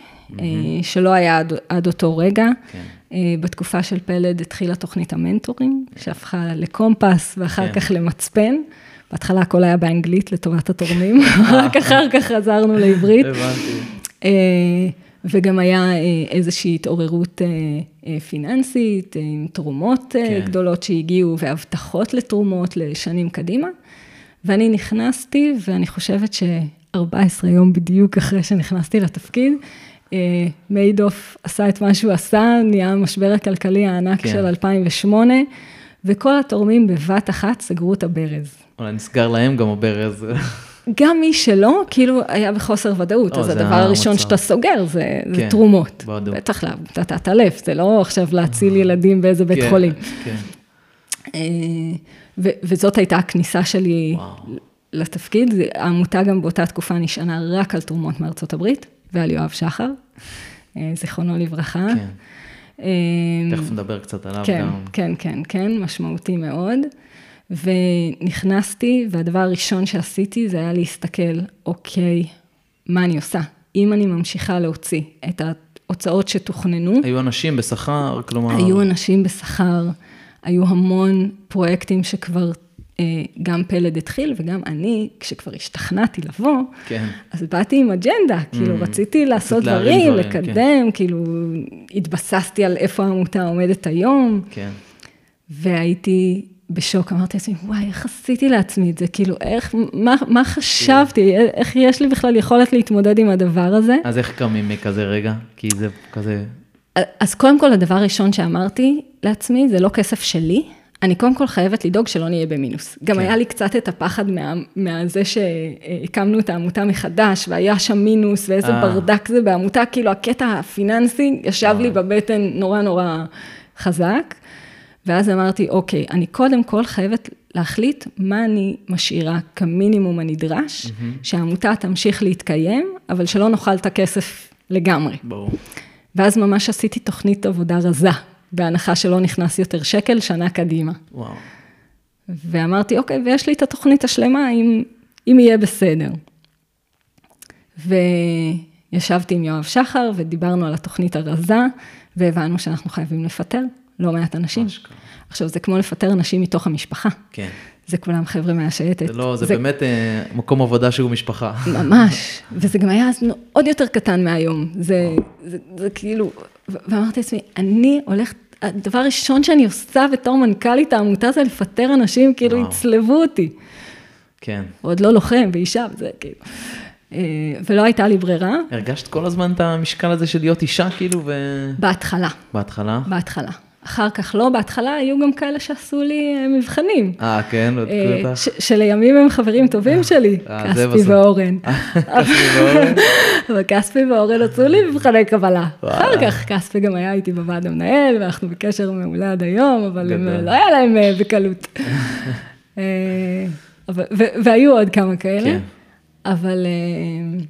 אה, שלא היה עד, עד אותו רגע. כן. אה, בתקופה של פלד התחילה תוכנית המנטורים, שהפכה לקומפס ואחר כן. כך למצפן. בהתחלה הכל היה באנגלית לטובת התורמים, רק אחר כך חזרנו לעברית. הבנתי. אה, וגם היה אה, איזושהי התעוררות אה, פיננסית, עם תרומות כן. גדולות שהגיעו והבטחות לתרומות לשנים קדימה. ואני נכנסתי, ואני חושבת ש-14 יום בדיוק אחרי שנכנסתי לתפקיד, מיידוף עשה את מה שהוא עשה, נהיה המשבר הכלכלי הענק כן. של 2008, וכל התורמים בבת אחת סגרו את הברז. אולי נסגר להם גם הברז. גם מי שלא, כאילו היה בחוסר ודאות, או, אז זה הדבר הראשון. שאתה סוגר זה, זה כן, תרומות. בדיוק. בטח לעמותת הלב, זה לא עכשיו להציל ילדים באיזה בית כן, חולים. כן. אה, ו- וזאת הייתה הכניסה שלי וואו. לתפקיד. זה- העמותה גם באותה תקופה נשענה רק על תרומות מארצות הברית, ועל יואב שחר, אה, זיכרונו לברכה. כן. אה, תכף נדבר קצת עליו כן, גם. כן, כן, כן, משמעותי מאוד. ונכנסתי, והדבר הראשון שעשיתי זה היה להסתכל, אוקיי, מה אני עושה? אם אני ממשיכה להוציא את ההוצאות שתוכננו, היו אנשים בשכר, כלומר... היו אנשים בשכר, היו המון פרויקטים שכבר אה, גם פלד התחיל, וגם אני, כשכבר השתכנעתי לבוא, כן. אז באתי עם אג'נדה, כאילו רציתי לעשות דברים, דברים, לקדם, כאילו התבססתי על איפה העמותה עומדת היום, כן. והייתי בשוק, אמרתי לעצמי, וואי, איך עשיתי לעצמי את זה? כאילו, איך, מה, מה חשבתי? איך יש לי בכלל יכולת להתמודד עם הדבר הזה? אז איך קמים מכזה רגע? כי זה כזה... אז קודם כל, הדבר הראשון שאמרתי לעצמי, זה לא כסף שלי, אני קודם כל חייבת לדאוג שלא נהיה במינוס. גם כן. היה לי קצת את הפחד מה, מהזה שהקמנו את העמותה מחדש, והיה שם מינוס, ואיזה אה. ברדק זה בעמותה, כאילו הקטע הפיננסי ישב לי וואי. בבטן נורא נורא חזק. ואז אמרתי, אוקיי, אני קודם כל חייבת להחליט מה אני משאירה כמינימום הנדרש, שהעמותה תמשיך להתקיים, אבל שלא נאכל את הכסף לגמרי. ברור. ואז ממש עשיתי תוכנית עבודה רזה, בהנחה שלא נכנס יותר שקל, שנה קדימה. וואו. ואמרתי, אוקיי, ויש לי את התוכנית השלמה, אם, אם יהיה בסדר. וישבתי עם יואב שחר, ודיברנו על התוכנית הרזה, והבנו שאנחנו חייבים לפטר לא מעט אנשים. אשכרה. עכשיו, זה כמו לפטר אנשים מתוך המשפחה. כן. זה כולם חבר'ה מהשייטת. זה לא, זה באמת אה, מקום עבודה שהוא משפחה. ממש, וזה גם היה אז עוד יותר קטן מהיום. זה, זה, זה כאילו, ו- ואמרתי לעצמי, אני הולכת, הדבר הראשון שאני עושה בתור מנכ"לית העמותה זה לפטר אנשים, כאילו וואו. יצלבו אותי. כן. עוד לא לוחם ואישה, וזה כאילו. אה, ולא הייתה לי ברירה, הרגשת כל הזמן את המשקל הזה של להיות אישה, כאילו, ו... בהתחלה, בהתחלה? בהתחלה. אחר כך לא, בהתחלה היו גם כאלה שעשו לי אה, מבחנים. אה, כן, אה. ש- שלימים הם חברים טובים שלי, אה, כספי. ואורן. כספי [laughs] ואורן? אבל כספי ואורן עשו לי מבחני קבלה. אחר כך כספי גם היה איתי בוועד המנהל, ואנחנו בקשר מעולה עד היום, אבל. לא היה להם אה, בקלות. אה, והיו עוד כמה כאלה, כן. אבל אה,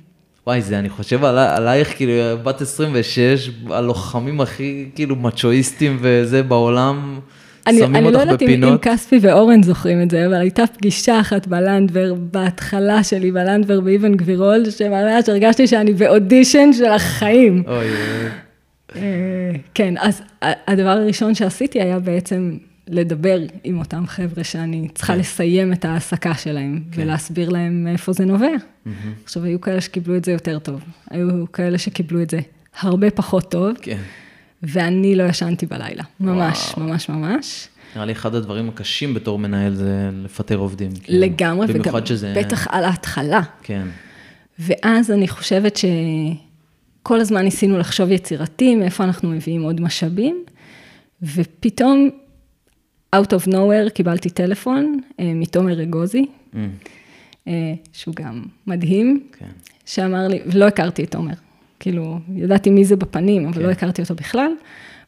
וואי, זה, אני חושב עלי- עלייך, כאילו, בת 26, הלוחמים הכי, כאילו, מצ'ואיסטים וזה בעולם, אני, שמים אני לא אותך יודעת אם, אם בפינות. כספי ואורן זוכרים את זה, אבל הייתה פגישה אחת בלנדבר, בהתחלה שלי בלנדבר באבן גבירול, שממש הרגשתי שאני באודישן של החיים. אוי, אה, כן, אז הדבר הראשון שעשיתי היה בעצם לדבר עם אותם חבר'ה שאני צריכה כן. לסיים את ההעסקה שלהם, כן. ולהסביר להם מאיפה זה נובע. עכשיו, היו כאלה שקיבלו את זה יותר טוב, היו כאלה שקיבלו את זה הרבה פחות טוב, כן. ואני לא ישנתי בלילה, ממש, וואו. ממש ממש. נראה לי אחד הדברים הקשים בתור מנהל זה לפטר עובדים. כאילו. לגמרי, וגם שזה... בטח על ההתחלה. כן. ואז אני חושבת שכל הזמן ניסינו לחשוב יצירתי, מאיפה אנחנו מביאים עוד משאבים, ופתאום, out of nowhere, קיבלתי טלפון אה, מתומר אגוזי, Mm, אה, שהוא גם מדהים, כן. שאמר לי, ולא הכרתי את תומר, כאילו, ידעתי מי זה בפנים, אבל כן. לא הכרתי אותו בכלל.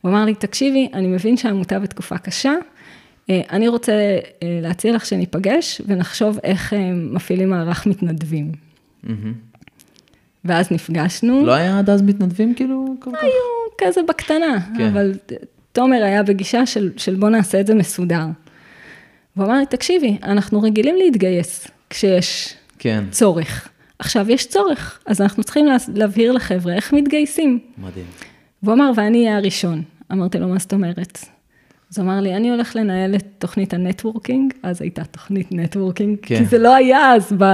הוא אמר לי, תקשיבי, אני מבין שהעמותה בתקופה קשה, אה, אני רוצה אה, להציע לך שניפגש ונחשוב איך אה, מפעילים מערך מתנדבים. מהמם. ואז נפגשנו, לא היה עד אז מתנדבים, כאילו, כל כך? היו כזה בקטנה, כן. אבל תומר היה בגישה של, של בוא נעשה את זה מסודר. והוא אמר לי, תקשיבי, אנחנו רגילים להתגייס כשיש כן. צורך. עכשיו יש צורך, אז אנחנו צריכים לה, להבהיר לחבר'ה איך מתגייסים. מדהים. והוא אמר, ואני אהיה הראשון. אמרתי לו, מה זאת אומרת? אז הוא אמר לי, אני הולך לנהל את תוכנית ה networking, אז הייתה תוכנית networking, כן. כי זה לא היה אז ב,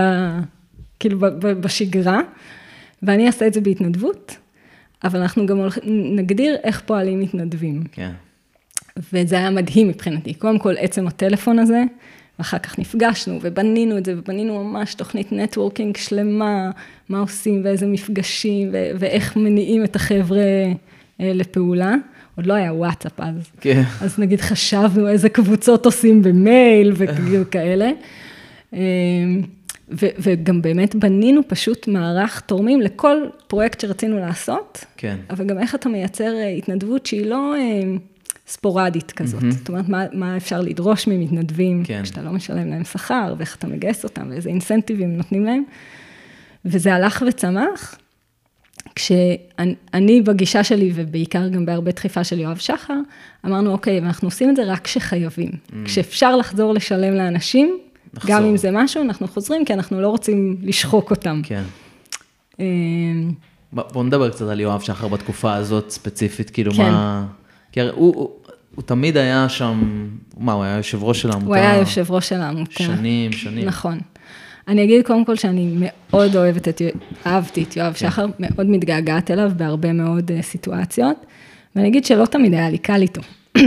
כאילו ב, ב, בשגרה, ואני אעשה את זה בהתנדבות, אבל אנחנו גם הולכ... נגדיר איך פועלים מתנדבים. כן. וזה היה מדהים מבחינתי. קודם כל, עצם הטלפון הזה, ואחר כך נפגשנו ובנינו את זה, ובנינו ממש תוכנית נטוורקינג שלמה, מה עושים ואיזה מפגשים, ו- ואיך מניעים את החבר'ה אה, לפעולה. עוד לא היה וואטסאפ אז. כן. אז נגיד חשבנו איזה קבוצות עושים במייל וכאלה. [laughs] ו- וגם באמת בנינו פשוט מערך תורמים לכל פרויקט שרצינו לעשות. כן. אבל גם איך אתה מייצר אה, התנדבות שהיא לא אה, ספורדית כזאת. Mm-hmm. זאת אומרת, מה, מה אפשר לדרוש ממתנדבים, כן. כשאתה לא משלם להם שכר, ואיך אתה מגייס אותם, ואיזה אינסנטיבים נותנים להם. וזה הלך וצמח. כשאני בגישה שלי, ובעיקר גם בהרבה דחיפה של יואב שחר, אמרנו, אוקיי, אנחנו עושים את זה רק כשחייבים. Mm. כשאפשר לחזור לשלם לאנשים, נחזור. גם אם זה משהו, אנחנו חוזרים, כי אנחנו לא רוצים לשחוק אותם. כן. אמ, בוא נדבר קצת על יואב שחר בתקופה הזאת ספציפית, כאילו כן. מה... כי הרי הוא, הוא, הוא תמיד היה שם, מה, הוא היה יושב ראש של העמותה? הוא היה יושב ראש של העמותה. שנים, שנים. נכון. אני אגיד קודם כל שאני מאוד אוהבת את, אהבתי את יואב כן. שחר, מאוד מתגעגעת אליו בהרבה מאוד uh, סיטואציות, ואני אגיד שלא תמיד היה לי קל איתו. [coughs]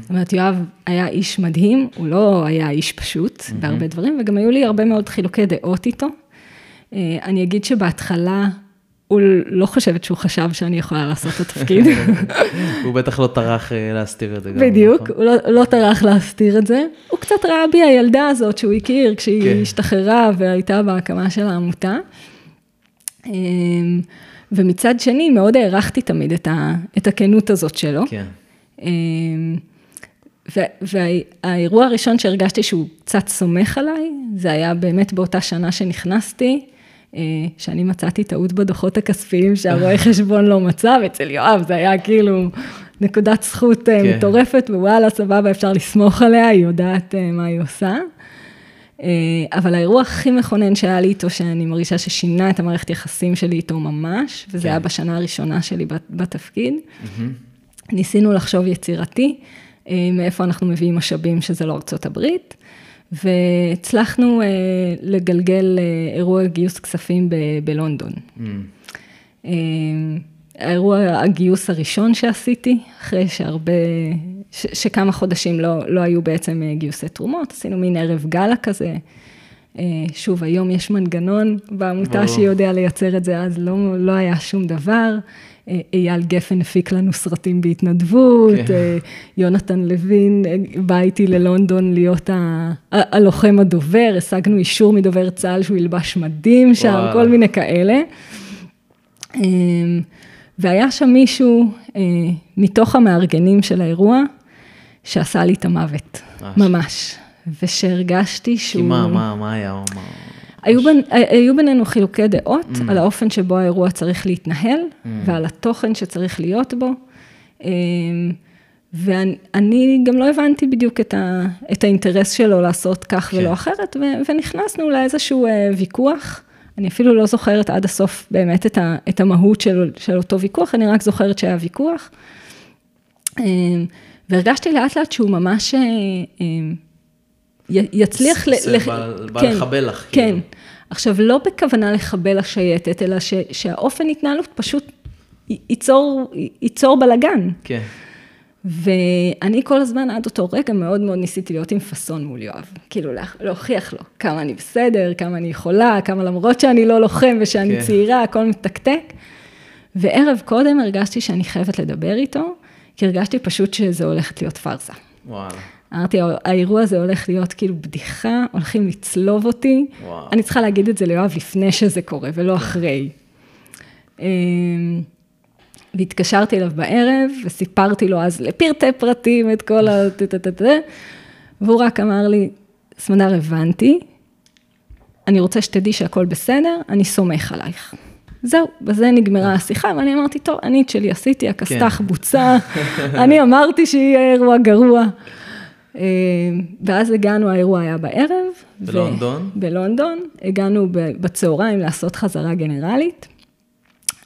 זאת אומרת, יואב היה איש מדהים, הוא לא היה איש פשוט בהרבה דברים, וגם היו לי הרבה מאוד חילוקי דעות איתו. Uh, אני אגיד שבהתחלה, הוא לא חושבת שהוא חשב שאני יכולה לעשות את התפקיד. [laughs] הוא בטח לא טרח אה, להסתיר את זה. בדיוק, נכון? הוא לא, לא טרח להסתיר את זה. הוא קצת ראה בי הילדה הזאת שהוא הכיר כשהיא כן. השתחררה והייתה בהקמה של העמותה. אמ, ומצד שני, מאוד הערכתי תמיד את הכנות הזאת שלו. כן. אמ, והאירוע הראשון שהרגשתי שהוא קצת סומך עליי, זה היה באמת באותה שנה שנכנסתי. אה, שאני מצאתי טעות בדוחות הכספיים שהרואה חשבון לא מצא, ואצל יואב זה היה כאילו נקודת זכות אה, כן. מטורפת, ווואלה, סבבה, אפשר לסמוך עליה, היא יודעת אה, מה היא עושה. אבל האירוע הכי מכונן שהיה לי איתו, שאני מרגישה ששינה את המערכת יחסים שלי איתו ממש, וזה כן. היה בשנה הראשונה שלי בתפקיד. Mm-hmm. ניסינו לחשוב יצירתי, מאיפה אנחנו מביאים משאבים שזה לא ארצות הברית. והצלחנו uh, לגלגל uh, אירוע גיוס כספים ב- בלונדון. Mm. האירוע הגיוס הראשון שעשיתי, אחרי שהרבה, ש- שכמה חודשים לא, לא היו בעצם גיוסי תרומות, עשינו מין ערב גאלה כזה. שוב, היום יש מנגנון בעמותה שיודע לייצר את זה, אז לא, לא היה שום דבר. אייל גפן הפיק לנו סרטים בהתנדבות, כן. אה, יונתן לוין אה, בא איתי ללונדון להיות ה, הלוחם הדובר, השגנו אישור מדובר צה"ל שהוא ילבש מדים שם, וואלה. כל מיני כאלה. אמ, והיה שם מישהו אה, מתוך המארגנים של האירוע, שעשה לי את המוות, ממש. ושהרגשתי שהוא... כי מה, מה, מה היה? מה... היו, בין, היו בינינו חילוקי דעות mm. על האופן שבו האירוע צריך להתנהל, mm. ועל התוכן שצריך להיות בו. אמ, ואני גם לא הבנתי בדיוק את, ה, את האינטרס שלו לעשות כך כן. ולא אחרת, ו, ונכנסנו לאיזשהו אה, ויכוח. אני אפילו לא זוכרת עד הסוף באמת את, ה, את המהות של, של אותו ויכוח, אני רק זוכרת שהיה ויכוח. אמ, והרגשתי לאט לאט שהוא ממש אה, אמ, יצליח... זה בא כן, לחבל לך. כן. כאילו. עכשיו, לא בכוונה לחבל השייטת, אלא ש, שהאופן התנהלות פשוט ייצור, ייצור בלאגן. כן. ואני כל הזמן עד אותו רגע מאוד מאוד ניסיתי להיות עם פאסון מול יואב. כאילו להוכיח לו כמה אני בסדר, כמה אני יכולה, כמה למרות שאני לא לוחם ושאני כן. צעירה, הכל מתקתק. וערב קודם הרגשתי שאני חייבת לדבר איתו, כי הרגשתי פשוט שזה הולכת להיות פארסה. וואלה. אמרתי, האירוע הזה הולך להיות כאילו בדיחה, הולכים לצלוב אותי. וואו. אני צריכה להגיד את זה ליואב לפני שזה קורה, ולא כן. אחרי. אמ, והתקשרתי אליו בערב, וסיפרתי לו אז לפרטי פרטים את כל ה... והוא רק אמר לי, סמדר, הבנתי, אני רוצה שתדעי שהכל בסדר, אני סומך עלייך. זהו, בזה נגמרה השיחה, ואני אמרתי, טוב, אני את שלי עשיתי, הכסת"ח כן. בוצע, [laughs] אני אמרתי שיהיה אירוע גרוע. אה, ואז הגענו, האירוע היה בערב. בלונדון? ו- בלונדון. הגענו בצהריים לעשות חזרה גנרלית.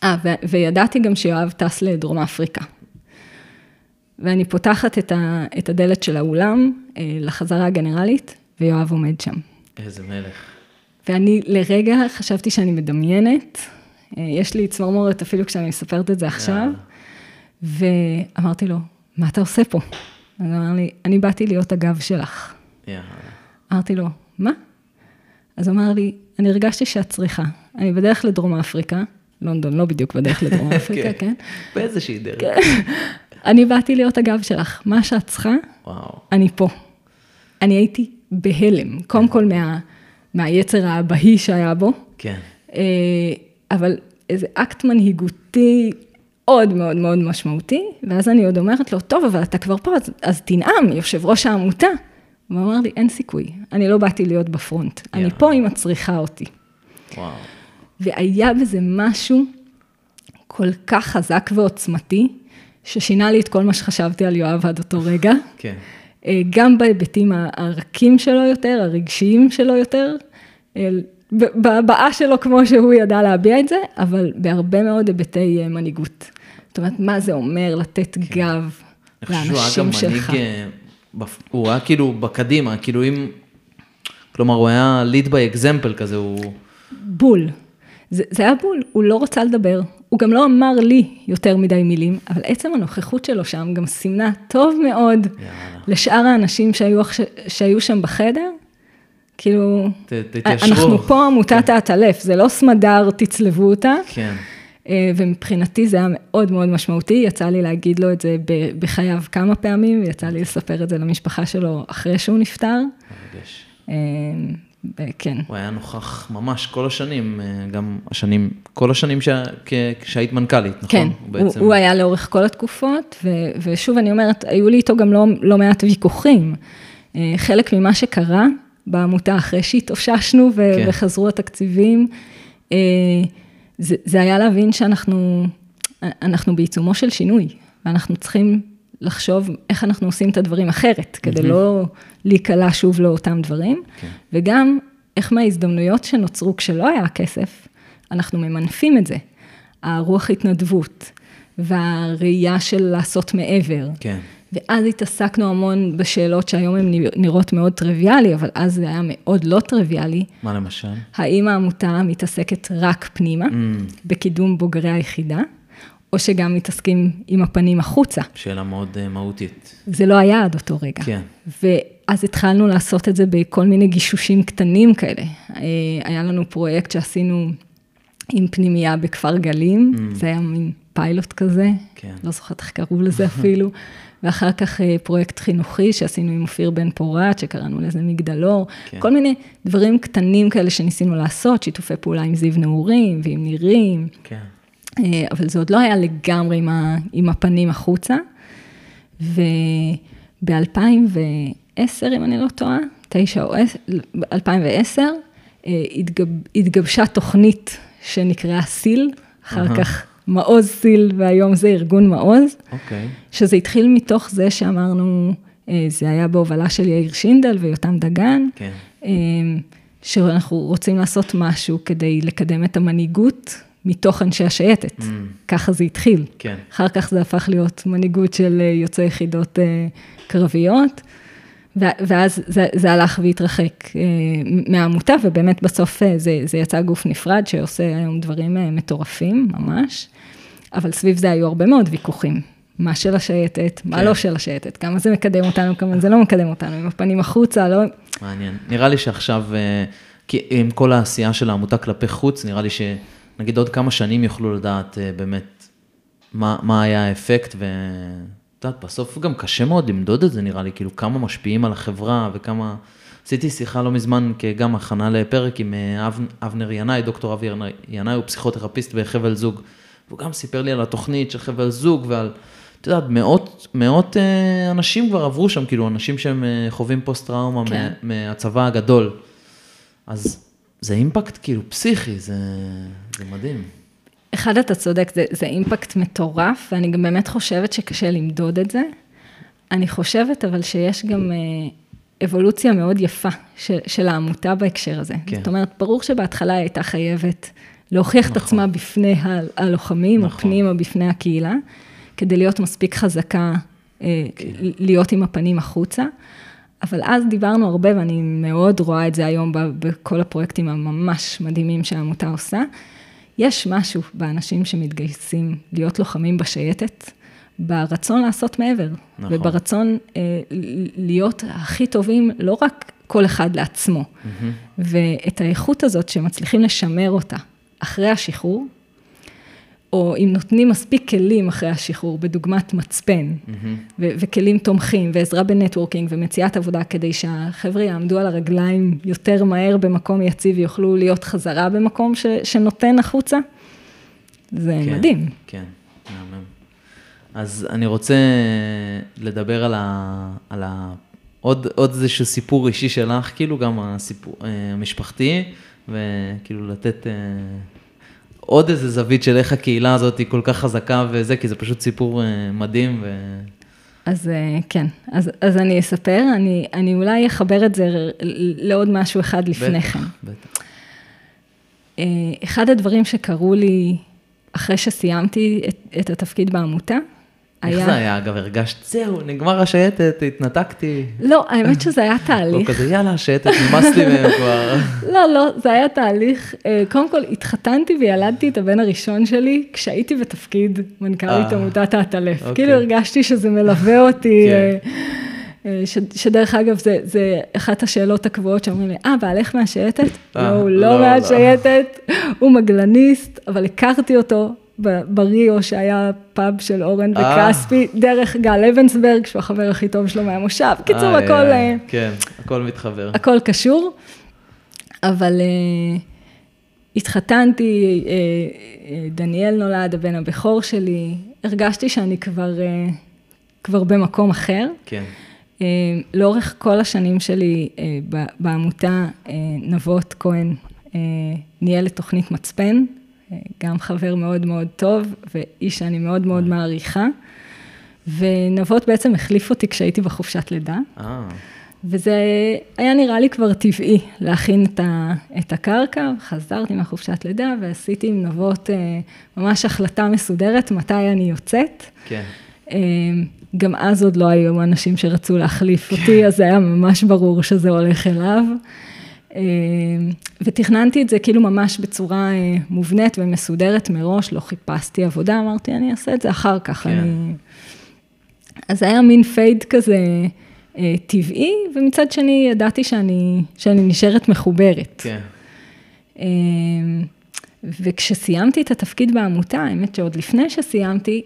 אה, ו- וידעתי גם שיואב טס לדרום אפריקה. ואני פותחת את, ה- את הדלת של האולם אה, לחזרה הגנרלית, ויואב עומד שם. איזה מלך. ואני לרגע חשבתי שאני מדמיינת, יש לי צמרמורת אפילו כשאני מספרת את זה עכשיו, ואמרתי לו, מה אתה עושה פה? אז הוא אמר לי, אני באתי להיות הגב שלך. אמרתי לו, מה? אז הוא אמר לי, אני הרגשתי שאת צריכה. אני בדרך לדרום אפריקה, לונדון לא בדיוק בדרך לדרום [laughs] אפריקה, כן? באיזושהי דרך. כן. אני באתי להיות הגב שלך, מה שאת צריכה. אני פה. אני הייתי בהלם, קודם כל מה, מהיצר האבהי שהיה בו, כן. אה, אבל איזה אקט מנהיגותי מאוד מאוד מאוד משמעותי, ואז אני עוד אומרת לו, טוב, אבל אתה כבר פה, אז, אז תנאם, יושב ראש העמותה. הוא אמר לי, אין סיכוי, אני לא באתי להיות בפרונט, אני יאללה. פה אם את צריכה אותי. וואו. והיה בזה משהו כל כך חזק ועוצמתי, ששינה לי את כל מה שחשבתי על יואב עד אותו רגע. [laughs] כן. אה, גם בהיבטים הרכים שלו יותר, הרגשיים שלו יותר, בהבעה שלו כמו שהוא ידע להביע את זה, אבל בהרבה מאוד היבטי אה, מנהיגות. זאת אומרת, מה זה אומר לתת גב כן. אני חושב שהוא היה גם לאנשים מנהיג, שלך? אה, הוא היה כאילו בקדימה, כאילו אם, כלומר הוא היה lead by example כזה, הוא, בול. זה, זה היה בול, הוא לא רצה לדבר. הוא גם לא אמר לי יותר מדי מילים, אבל עצם הנוכחות שלו שם גם סימנה טוב מאוד יאללה. לשאר האנשים שהיו, שהיו שם בחדר. כאילו, ת- תתיישרו. אנחנו פה עמותת האטלף, זה לא סמדר, תצלבו אותה. כן, אה, ומבחינתי זה היה מאוד מאוד משמעותי, יצא לי להגיד לו את זה בחייו כמה פעמים, ויצא לי לספר את זה למשפחה שלו אחרי שהוא נפטר. מרגש. אה, כן. הוא היה נוכח ממש כל השנים, אה, גם השנים, כל השנים שה- כ- כשהיית מנכ"לית, נכון? כן, הוא, הוא, הוא היה לאורך כל התקופות, ו, ושוב, אני אומרת, היו לי איתו גם לא, לא מעט ויכוחים. אה, חלק ממה שקרה בעמותה אחרי שהתאוששנו ו, כן. וחזרו התקציבים, אה, זה, זה היה להבין שאנחנו אנחנו בעיצומו של שינוי, ואנחנו צריכים לחשוב איך אנחנו עושים את הדברים אחרת, כדי לא להיקלע שוב לאותם דברים, כן. וגם איך מההזדמנויות שנוצרו כשלא היה כסף, אנחנו ממנפים את זה. הרוח התנדבות, והראייה של לעשות מעבר. כן. ואז התעסקנו המון בשאלות שהיום הן נראות מאוד טריוויאלי, אבל אז זה היה מאוד לא טריוויאלי. מה למשל? האם העמותה מתעסקת רק פנימה, Mm, בקידום בוגרי היחידה, או שגם מתעסקים עם הפנים החוצה. שאלה מאוד אה, מהותית. זה לא היה עד אותו רגע. כן. ואז התחלנו לעשות את זה בכל מיני גישושים קטנים כאלה. אה, היה לנו פרויקט שעשינו עם פנימייה בכפר גלים, זה היה מין פיילוט כזה, כן. לא זוכרת איך קראו לזה אפילו. [laughs] ואחר כך אה, פרויקט חינוכי שעשינו עם אופיר בן פורת, שקראנו לזה מגדלור. כן. כל מיני דברים קטנים כאלה שניסינו לעשות, שיתופי פעולה עם זיו נעורים ועם נירים. כן. אה, אבל זה עוד לא היה לגמרי עם, ה, עם הפנים החוצה. וב-2010, אם אני לא טועה, תשע או עשר, 2010, אה, התגב, התגבשה תוכנית שנקראה סיל, אחר אהה. כך מעוז סיל, והיום זה ארגון מעוז, אוקיי. שזה התחיל מתוך זה שאמרנו, אה, זה היה בהובלה של יאיר שינדל ויותם דגן, כן. אה, שאנחנו רוצים לעשות משהו כדי לקדם את המנהיגות מתוך אנשי השייטת. Mm. ככה זה התחיל. כן. אחר כך זה הפך להיות מנהיגות של אה, יוצאי יחידות קרביות, ואז זה, זה הלך והתרחק אה, מהעמותה, ובאמת בסוף אה, זה, זה יצא גוף נפרד שעושה היום דברים אה, מטורפים, ממש, אבל סביב זה היו הרבה מאוד ויכוחים. מה של השייטת, מה כן. לא של השייטת, כמה זה מקדם אותנו, כמה זה לא מקדם אותנו, עם הפנים החוצה, לא... מעניין. נראה לי שעכשיו, כי עם כל העשייה של העמותה כלפי חוץ, נראה לי שנגיד עוד כמה שנים יוכלו לדעת באמת מה, מה היה האפקט, ואת יודעת, בסוף גם קשה מאוד למדוד את זה, נראה לי, כאילו כמה משפיעים על החברה וכמה... עשיתי שיחה לא מזמן, גם הכנה לפרק עם אה, אב, אבנר ינאי, דוקטור אבנר ינאי, הוא פסיכותרפיסט בחבל זוג, והוא גם סיפר לי על התוכנית של חבל זוג ועל... את יודעת, מאות, מאות אה, אנשים כבר עברו שם, כאילו, אנשים שהם אה, חווים פוסט-טראומה. כן. מהצבא הגדול. אז זה אימפקט כאילו פסיכי, זה, זה מדהים. אחד, אתה צודק, זה, זה אימפקט מטורף, ואני גם באמת חושבת שקשה למדוד את זה. אני חושבת אבל שיש גם אה, אבולוציה מאוד יפה של, של העמותה בהקשר הזה. כן. זאת אומרת, ברור שבהתחלה היא הייתה חייבת להוכיח את נכון. עצמה בפני הלוחמים, או נכון. פנימה בפני הקהילה, כדי להיות מספיק חזקה, אה, להיות עם הפנים החוצה. אבל אז דיברנו הרבה, ואני מאוד רואה את זה היום בכל הפרויקטים הממש מדהימים שהעמותה עושה. יש משהו באנשים שמתגייסים להיות לוחמים בשייטת, ברצון לעשות מעבר, נכון. וברצון אה, להיות הכי טובים, לא רק כל אחד לעצמו, ואת האיכות הזאת שמצליחים לשמר אותה אחרי השחרור, או אם נותנים מספיק כלים אחרי השחרור, בדוגמת מצפן, ו- וכלים תומכים, ועזרה בנטוורקינג, ומציאת עבודה, כדי שהחבר'ה יעמדו על הרגליים יותר מהר במקום יציב, ויוכלו להיות חזרה במקום ש- שנותן החוצה, זה כן, מדהים. כן, מהמם. אז אני רוצה לדבר על ה... על ה... עוד, עוד איזשהו סיפור אישי שלך, כאילו גם הסיפור אה, המשפחתי, וכאילו לתת אה, עוד איזה זווית של איך הקהילה הזאת היא כל כך חזקה וזה, כי זה פשוט סיפור אה, מדהים. ו... אז אה, כן, אז, אז אני אספר, אני, אני אולי אחבר את זה לעוד משהו אחד לפני כן. בטח, בטח. אה, אחד הדברים שקרו לי אחרי שסיימתי את, את התפקיד בעמותה, איך היה... זה היה? אגב, הרגשת, זהו, נגמר השייטת, התנתקתי. לא, האמת שזה היה [laughs] לא תהליך. כזה, יאללה, השייטת, נמאס לי מהם כבר. [laughs] לא, לא, זה היה תהליך. אה, קודם כל, התחתנתי וילדתי את הבן הראשון שלי כשהייתי בתפקיד מנכ"לית אה, עמותת העטלף. אוקיי. כאילו הרגשתי שזה מלווה אותי. כן. אה, ש- שדרך אגב, זה, זה אחת השאלות הקבועות שאומרים לי, אה, בעלך מהשייטת? לא, הוא לא, לא לא. מהשייטת, הוא מגלניסט, אבל הכרתי אותו בריו, שהיה פאב של אורן אה. וכספי, דרך גל אבנסברג, שהוא החבר הכי טוב שלו מהמושב. קיצור, הכל... אה, כן, הכל מתחבר. הכל קשור, אבל uh, התחתנתי, דניאל נולד, הבן הבכור שלי, הרגשתי שאני כבר, כבר במקום אחר. כן, לאורך כל השנים שלי בעמותה, נבות כהן ניהל את תוכנית מצפן, גם חבר מאוד מאוד טוב, ואיש שאני מאוד מאוד מעריכה. ונבות בעצם החליף אותי כשהייתי בחופשת לידה. אה, וזה היה נראה לי כבר טבעי להכין את, ה, את הקרקע, חזרתי מהחופשת לידה ועשיתי עם נבות אה, ממש החלטה מסודרת מתי אני יוצאת. כן. אה, גם אז עוד לא היו אנשים שרצו כן. להחליף אותי, אז זה היה ממש ברור שזה הולך אליו. אה, ותכננתי את זה כאילו ממש בצורה אה, מובנית ומסודרת מראש, לא חיפשתי עבודה, אמרתי, אני אעשה את זה אחר כך. כן. אני... אז היה מין פייד כזה אה, טבעי, ומצד שני ידעתי שאני, שאני נשארת מחוברת. כן. וכשסיימתי את התפקיד בעמותה, האמת שעוד לפני שסיימתי,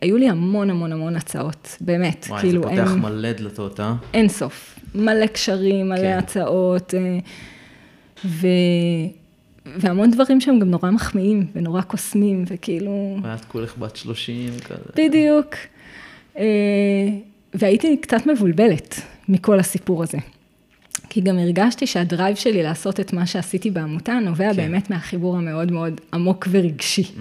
היו לי המון המון המון הצעות, באמת. וואי, כאילו, זה פותח אין, מלא דלתות, אה? אין סוף. מלא קשרים, מלא כן. הצעות, אה, ו... והמון דברים שהם גם נורא מחמיאים ונורא קוסמים, וכאילו... ואת כולך בת 30 כזה. בדיוק. אה, והייתי קצת מבולבלת מכל הסיפור הזה. כי גם הרגשתי שהדרייב שלי לעשות את מה שעשיתי בעמותה נובע כן. באמת מהחיבור המאוד מאוד עמוק ורגשי. Mm,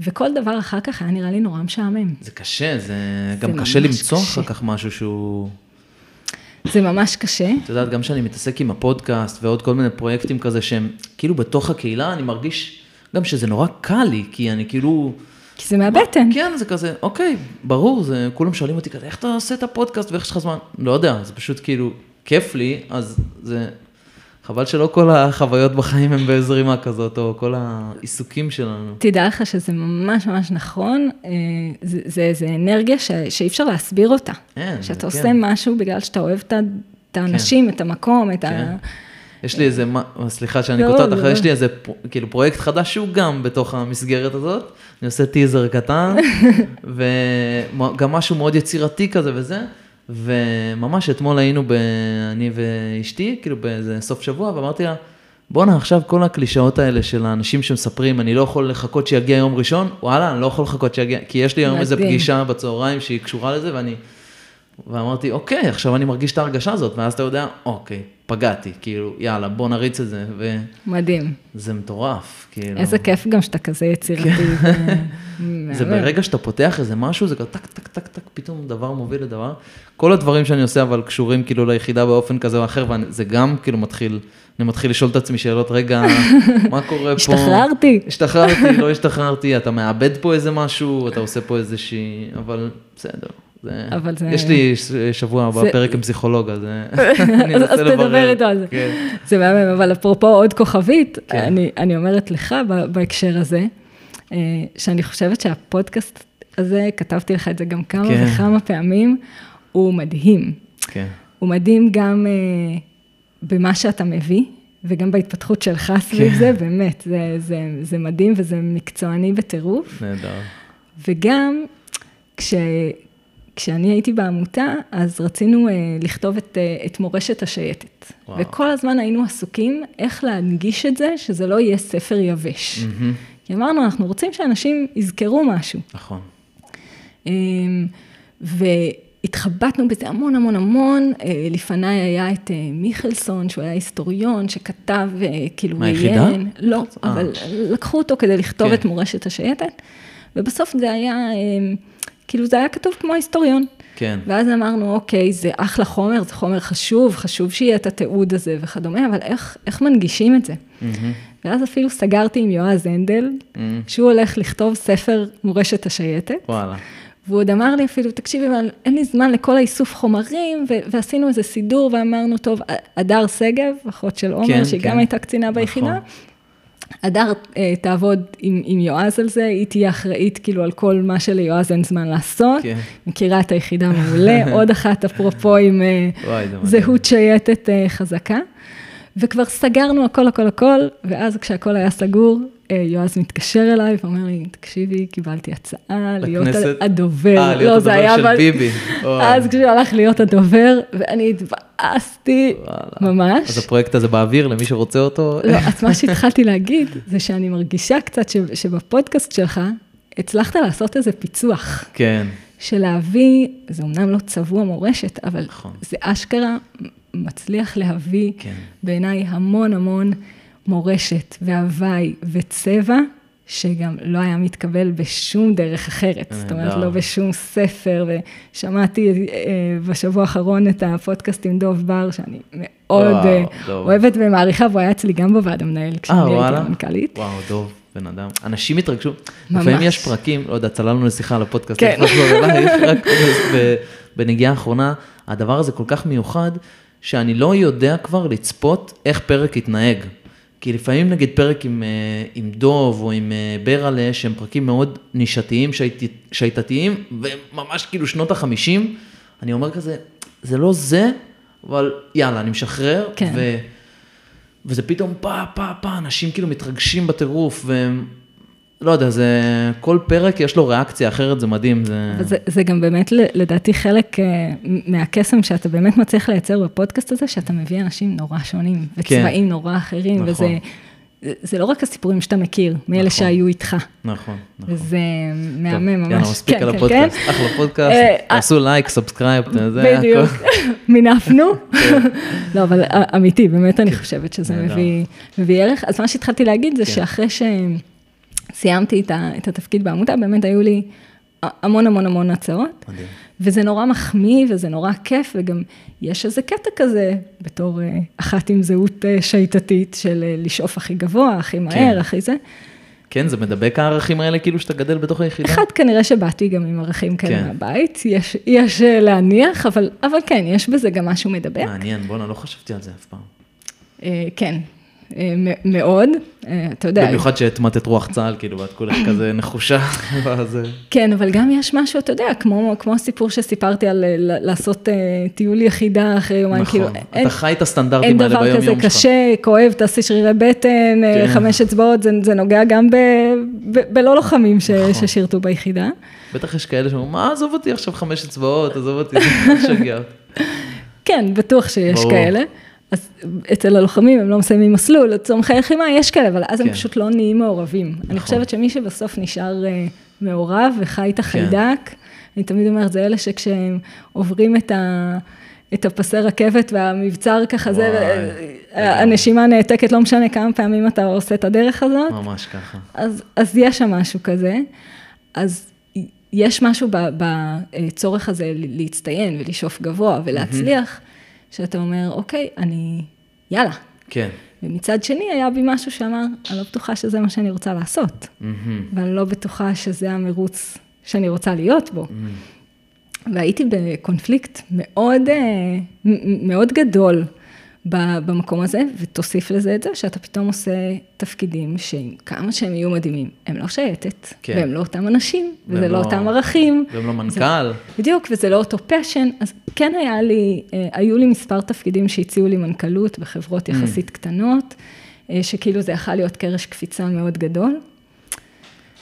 וכל דבר אחר כך היה נראה לי נורא משעמם. זה קשה, זה גם ממש קשה למצוא קשה. אחר כך משהו שהוא... זה ממש קשה. את יודעת, גם כשאני מתעסק עם הפודקאסט ועוד כל מיני פרויקטים כזה שהם כאילו בתוך הקהילה, אני מרגיש גם שזה נורא קל לי, כי אני כאילו... כי זה מהבטן. כן, זה כזה, אוקיי, ברור, זה, כולם שואלים אותי כזה, איך אתה עושה את הפודקאסט ואיך יש לך זמן? לא יודע, זה פשוט כאילו, כיף לי, אז זה... חבל שלא כל החוויות בחיים הם בזרימה כזאת, או כל העיסוקים שלנו. תדע לך שזה ממש ממש נכון, אה, זה, זה, זה אנרגיה ש, שאי אפשר להסביר אותה. אין, זה שאתה כן. עושה משהו בגלל שאתה אוהב את את האנשים, את המקום, את כן. ה... יש לי איזה, מה- סליחה שאני לא, קוטע אותך, לא. יש לי איזה כאילו פרויקט חדש שהוא גם בתוך המסגרת הזאת, אני עושה טיזר קטן, [laughs] וגם משהו מאוד יצירתי כזה וזה, וממש אתמול היינו, ב... אני ואשתי, כאילו באיזה סוף שבוע, ואמרתי לה, בואנה עכשיו כל הקלישאות האלה של האנשים שמספרים, אני לא יכול לחכות שיגיע יום ראשון, וואלה, אני לא יכול לחכות שיגיע, כי יש לי היום מדהים. פגישה בצהריים שהיא קשורה לזה, ואני... ואמרתי, אוקיי, עכשיו אני מרגיש את ההרגשה הזאת, ואז אתה יודע, אוקיי, פגעתי, כאילו, יאללה, בוא נריץ את זה, מדהים. וזה מטורף, כאילו. איזה כיף גם שאתה כזה יצירתי. ו- זה. [laughs] ברגע שאתה פותח איזה משהו, זה כזה טק, טק, טק, טק, פתאום דבר מוביל לדבר. כל הדברים שאני עושה, אבל קשורים כאילו ליחידה באופן כזה או אחר, וזה גם כאילו מתחיל, אני מתחיל לשאול את עצמי שאלות, רגע, מה קורה פה? השתחררתי. השתחררתי, לא השתחררתי, אתה מאבד פה איזה משהו, אתה עושה פה איזושהי, אבל בסדר. אבל זה- יש לי שבוע הבא זה- פרק עם פסיכולוג, אז [laughs] אני אז אנסה אז לברר. תדבר איתו על זה. כן. זה מהמם, אבל אפרופו עוד כוכבית, כן. אני, אני אומרת לך בהקשר הזה, אה, שאני חושבת שהפודקאסט הזה, כתבתי לך את זה גם כמה כן. וכמה פעמים, הוא מדהים. כן. הוא מדהים גם אה, במה שאתה מביא, וגם בהתפתחות שלך סביב זה, באמת, זה, זה, זה מדהים וזה מקצועני בטירוף. נהדר. וגם, כש, כשאני הייתי בעמותה, אז רצינו uh, לכתוב את, uh, את מורשת השייטת. וואו. וכל הזמן היינו עסוקים איך להנגיש את זה, שזה לא יהיה ספר יבש. Mm-hmm. כי אמרנו, אנחנו רוצים שאנשים יזכרו משהו. נכון. Um, והתחבטנו בזה המון המון המון. Uh, לפניי היה את מיכלסון, שהוא היה היסטוריון, שכתב, כאילו, מהיחידה? לא, 아. אבל לקחו אותו כדי לכתוב כן. את מורשת השייטת, ובסוף זה היה... כאילו זה היה כתוב כמו היסטוריון. כן. ואז אמרנו, אוקיי, זה אחלה חומר, זה חומר חשוב, חשוב שיהיה את התיעוד הזה וכדומה, אבל איך, איך מנגישים את זה? Mm-hmm. ואז אפילו סגרתי עם יועז הנדל, mm-hmm. שהוא הולך לכתוב ספר מורשת השייטת. וואלה. והוא עוד אמר לי אפילו, תקשיבי, אבל אין לי זמן לכל האיסוף חומרים, ו- ועשינו איזה סידור ואמרנו, טוב, הדר שגב, אחות של עומר, כן, שהיא כן. גם הייתה קצינה נכון. הדר אה, תעבוד עם, עם יועז על זה, היא תהיה אחראית כאילו על כל מה שליועז אין זמן לעשות. כן. מכירה את היחידה מעולה, [laughs] עוד אחת אפרופו עם אה, וואי, זהות שייטת אה, חזקה. וכבר סגרנו הכל הכל הכל, ואז כשהכל היה סגור, יועז מתקשר אליי ואומר לי, תקשיבי, קיבלתי הצעה להיות הדובר. אה, להיות לא, הדובר של ביבי. [laughs] אז כשהוא הלך להיות הדובר, ואני התבאסתי ממש. אז הפרויקט הזה באוויר, למי שרוצה אותו? לא, אז מה [laughs] שהתחלתי להגיד, זה שאני מרגישה קצת שבפודקאסט שלך, הצלחת לעשות איזה פיצוח. כן. של להביא, זה אמנם לא צבוע מורשת, אבל נכון. זה אשכרה מצליח להביא כן. בעיניי המון המון מורשת והוואי וצבע, שגם לא היה מתקבל בשום דרך אחרת. זאת אומרת, לא בשום ספר, ושמעתי אה, בשבוע האחרון את הפודקאסט עם דוב בר, שאני מאוד אה, אוהבת ומעריכה, והוא היה אצלי גם בוועד המנהל, כשאני הייתי המנכ"לית. וואו, דוב. בן אדם, אנשים התרגשו, ממש. לפעמים יש פרקים, לא יודע, צללנו לשיחה על הפודקאסט, כן. [laughs] רק בנגיעה האחרונה, הדבר הזה כל כך מיוחד, שאני לא יודע כבר לצפות איך פרק יתנהג. כי לפעמים נגיד פרק עם, אה, עם דוב או עם אה, ברלה, שהם פרקים מאוד נישתיים, שיטתיים, וממש כאילו שנות החמישים, אני אומר כזה, זה לא זה, אבל יאללה, אני משחרר, כן. ו, וזה פתאום פה, פה, פה, אנשים כאילו מתרגשים בטירוף, והם לא יודע, זה, כל פרק יש לו ריאקציה אחרת, זה מדהים. זה... וזה, זה גם באמת, לדעתי, חלק אה, מהקסם שאתה באמת מצליח לייצר בפודקאסט הזה, שאתה מביא אנשים נורא שונים, וצבעים כן. נורא אחרים, נכון. וזה... זה לא רק הסיפורים שאתה מכיר, מאלה נכון, שהיו איתך. נכון, נכון. וזה מהמם ממש. יאללה, מספיק כן, על כן, הפודקאסט, כן. אחלה פודקאסט, אה, תעשו like, subscribe, [laughs] זה בדיוק, [laughs] מינפנו. כן. לא, אבל אמיתי, באמת אני חושבת שזה מביא ערך. אז מה שהתחלתי להגיד זה שאחרי ש... סיימתי את, ה, את התפקיד בעמותה, באמת היו לי המון המון המון הצעות. מדהים. וזה נורא מחמיא וזה נורא כיף, וגם יש איזה קטע כזה, בתור uh, אחת עם זהות uh, שיטתית של uh, לשאוף הכי גבוה, הכי מהר, כן. הכי זה. כן, זה מדבק הערכים האלה כאילו שאתה גדל בתוך היחידה? אחד, כנראה שבאתי גם עם ערכים כאלה כן. מהבית, יש, יש להניח, אבל, אבל כן, יש בזה גם משהו מדבק. מעניין, בואנה, לא חשבתי על זה אף פעם. כן, אה, מאוד, אה, אתה יודע. במיוחד שהטמעת רוח צה"ל, כאילו, ואת כולך כזה נחושה. [laughs] כן, אבל גם יש משהו, אתה יודע, כמו, הסיפור שסיפרתי על אה, לעשות טיול יחידה אחרי יומיים, כאילו, נכון, אתה חי את הסטנדרטים האלה ביום יום שלך. אין דבר כזה קשה, כואב, תעשי שרירי בטן, כן. חמש אצבעות, זה, נוגע גם בלא לוחמים נכון. ששירתו ביחידה. בטח יש כאלה שאומרים, מה, עזוב אותי עכשיו חמש אצבעות, עזוב אותי, זה [laughs] משגע. כן, בטוח שיש ברור. אז אצל הלוחמים הם לא מסיימים מסלול, לצומחי לחימה יש כאלה, אבל אז כן. הם פשוט לא נהיים מעורבים. נכון. אני חושבת שמי שבסוף נשאר uh, מעורב וחי את החיידק, כן. אני תמיד אומרת, זה אלה שכשהם עוברים את ה... את הפסי רכבת והמבצר ככה, זה, הנשימה נעתקת, לא משנה כמה פעמים אתה עושה את הדרך הזאת. ממש ככה. אז, אז יש שם משהו כזה. אז יש משהו בצורך הזה להצטיין ולשאוף גבוה ולהצליח. Mm-hmm. שאתה אומר, אוקיי, אני, יאללה. כן. ומצד שני, היה בי משהו שאמר, אני לא בטוחה שזה מה שאני רוצה לעשות. Mm-hmm. ואני לא בטוחה שזה המרוץ שאני רוצה להיות בו. Mm-hmm. והייתי בקונפליקט מאוד, אה, מאוד גדול במקום הזה, ותוסיף לזה את זה שאתה פתאום עושה תפקידים שכמה שהם יהיו מדהימים, הם לא שייטת, כן. והם לא אותם אנשים, וזה לא, לא אותם ערכים. והם לא מנכ"ל. זה, בדיוק, וזה לא אותו פשן, אז כן היה לי, אה, היו לי מספר תפקידים שהציעו לי מנכ"לות בחברות mm. יחסית mm. קטנות, אה, שכאילו זה יכול להיות קרש קפיצה מאוד גדול.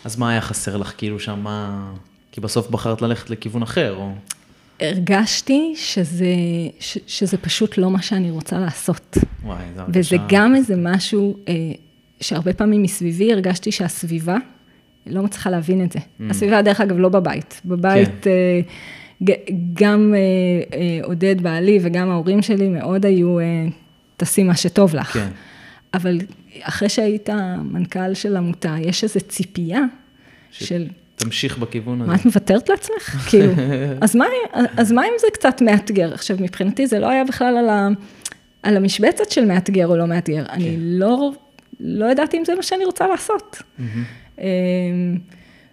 אז מה היה חסר לך כאילו שם, מה... כי בסוף בחרת ללכת לכיוון אחר, או... הרגשתי שזה, ש, שזה פשוט לא מה שאני רוצה לעשות. וואי, זו הרגשה... וזה גם איזה משהו אה, שהרבה פעמים מסביבי הרגשתי שהסביבה לא מצליחה להבין את זה. Mm. הסביבה, דרך אגב, לא בבית. בבית, כן. אה, גם אה, אה, עודד בעלי וגם ההורים שלי מאוד היו, אה, תעשי מה שטוב לך. כן. אבל אחרי שהיית מנכ"ל של עמותה, יש איזו ציפייה ש... של... תמשיך בכיוון הזה. מה, את מוותרת לעצמך? [laughs] כאילו, אז מה, אז מה אם זה קצת מאתגר? עכשיו, מבחינתי זה לא היה בכלל על, ה, על המשבצת של מאתגר או לא מאתגר. כן. אני לא, לא ידעתי אם זה מה שאני רוצה לעשות. Mm-hmm.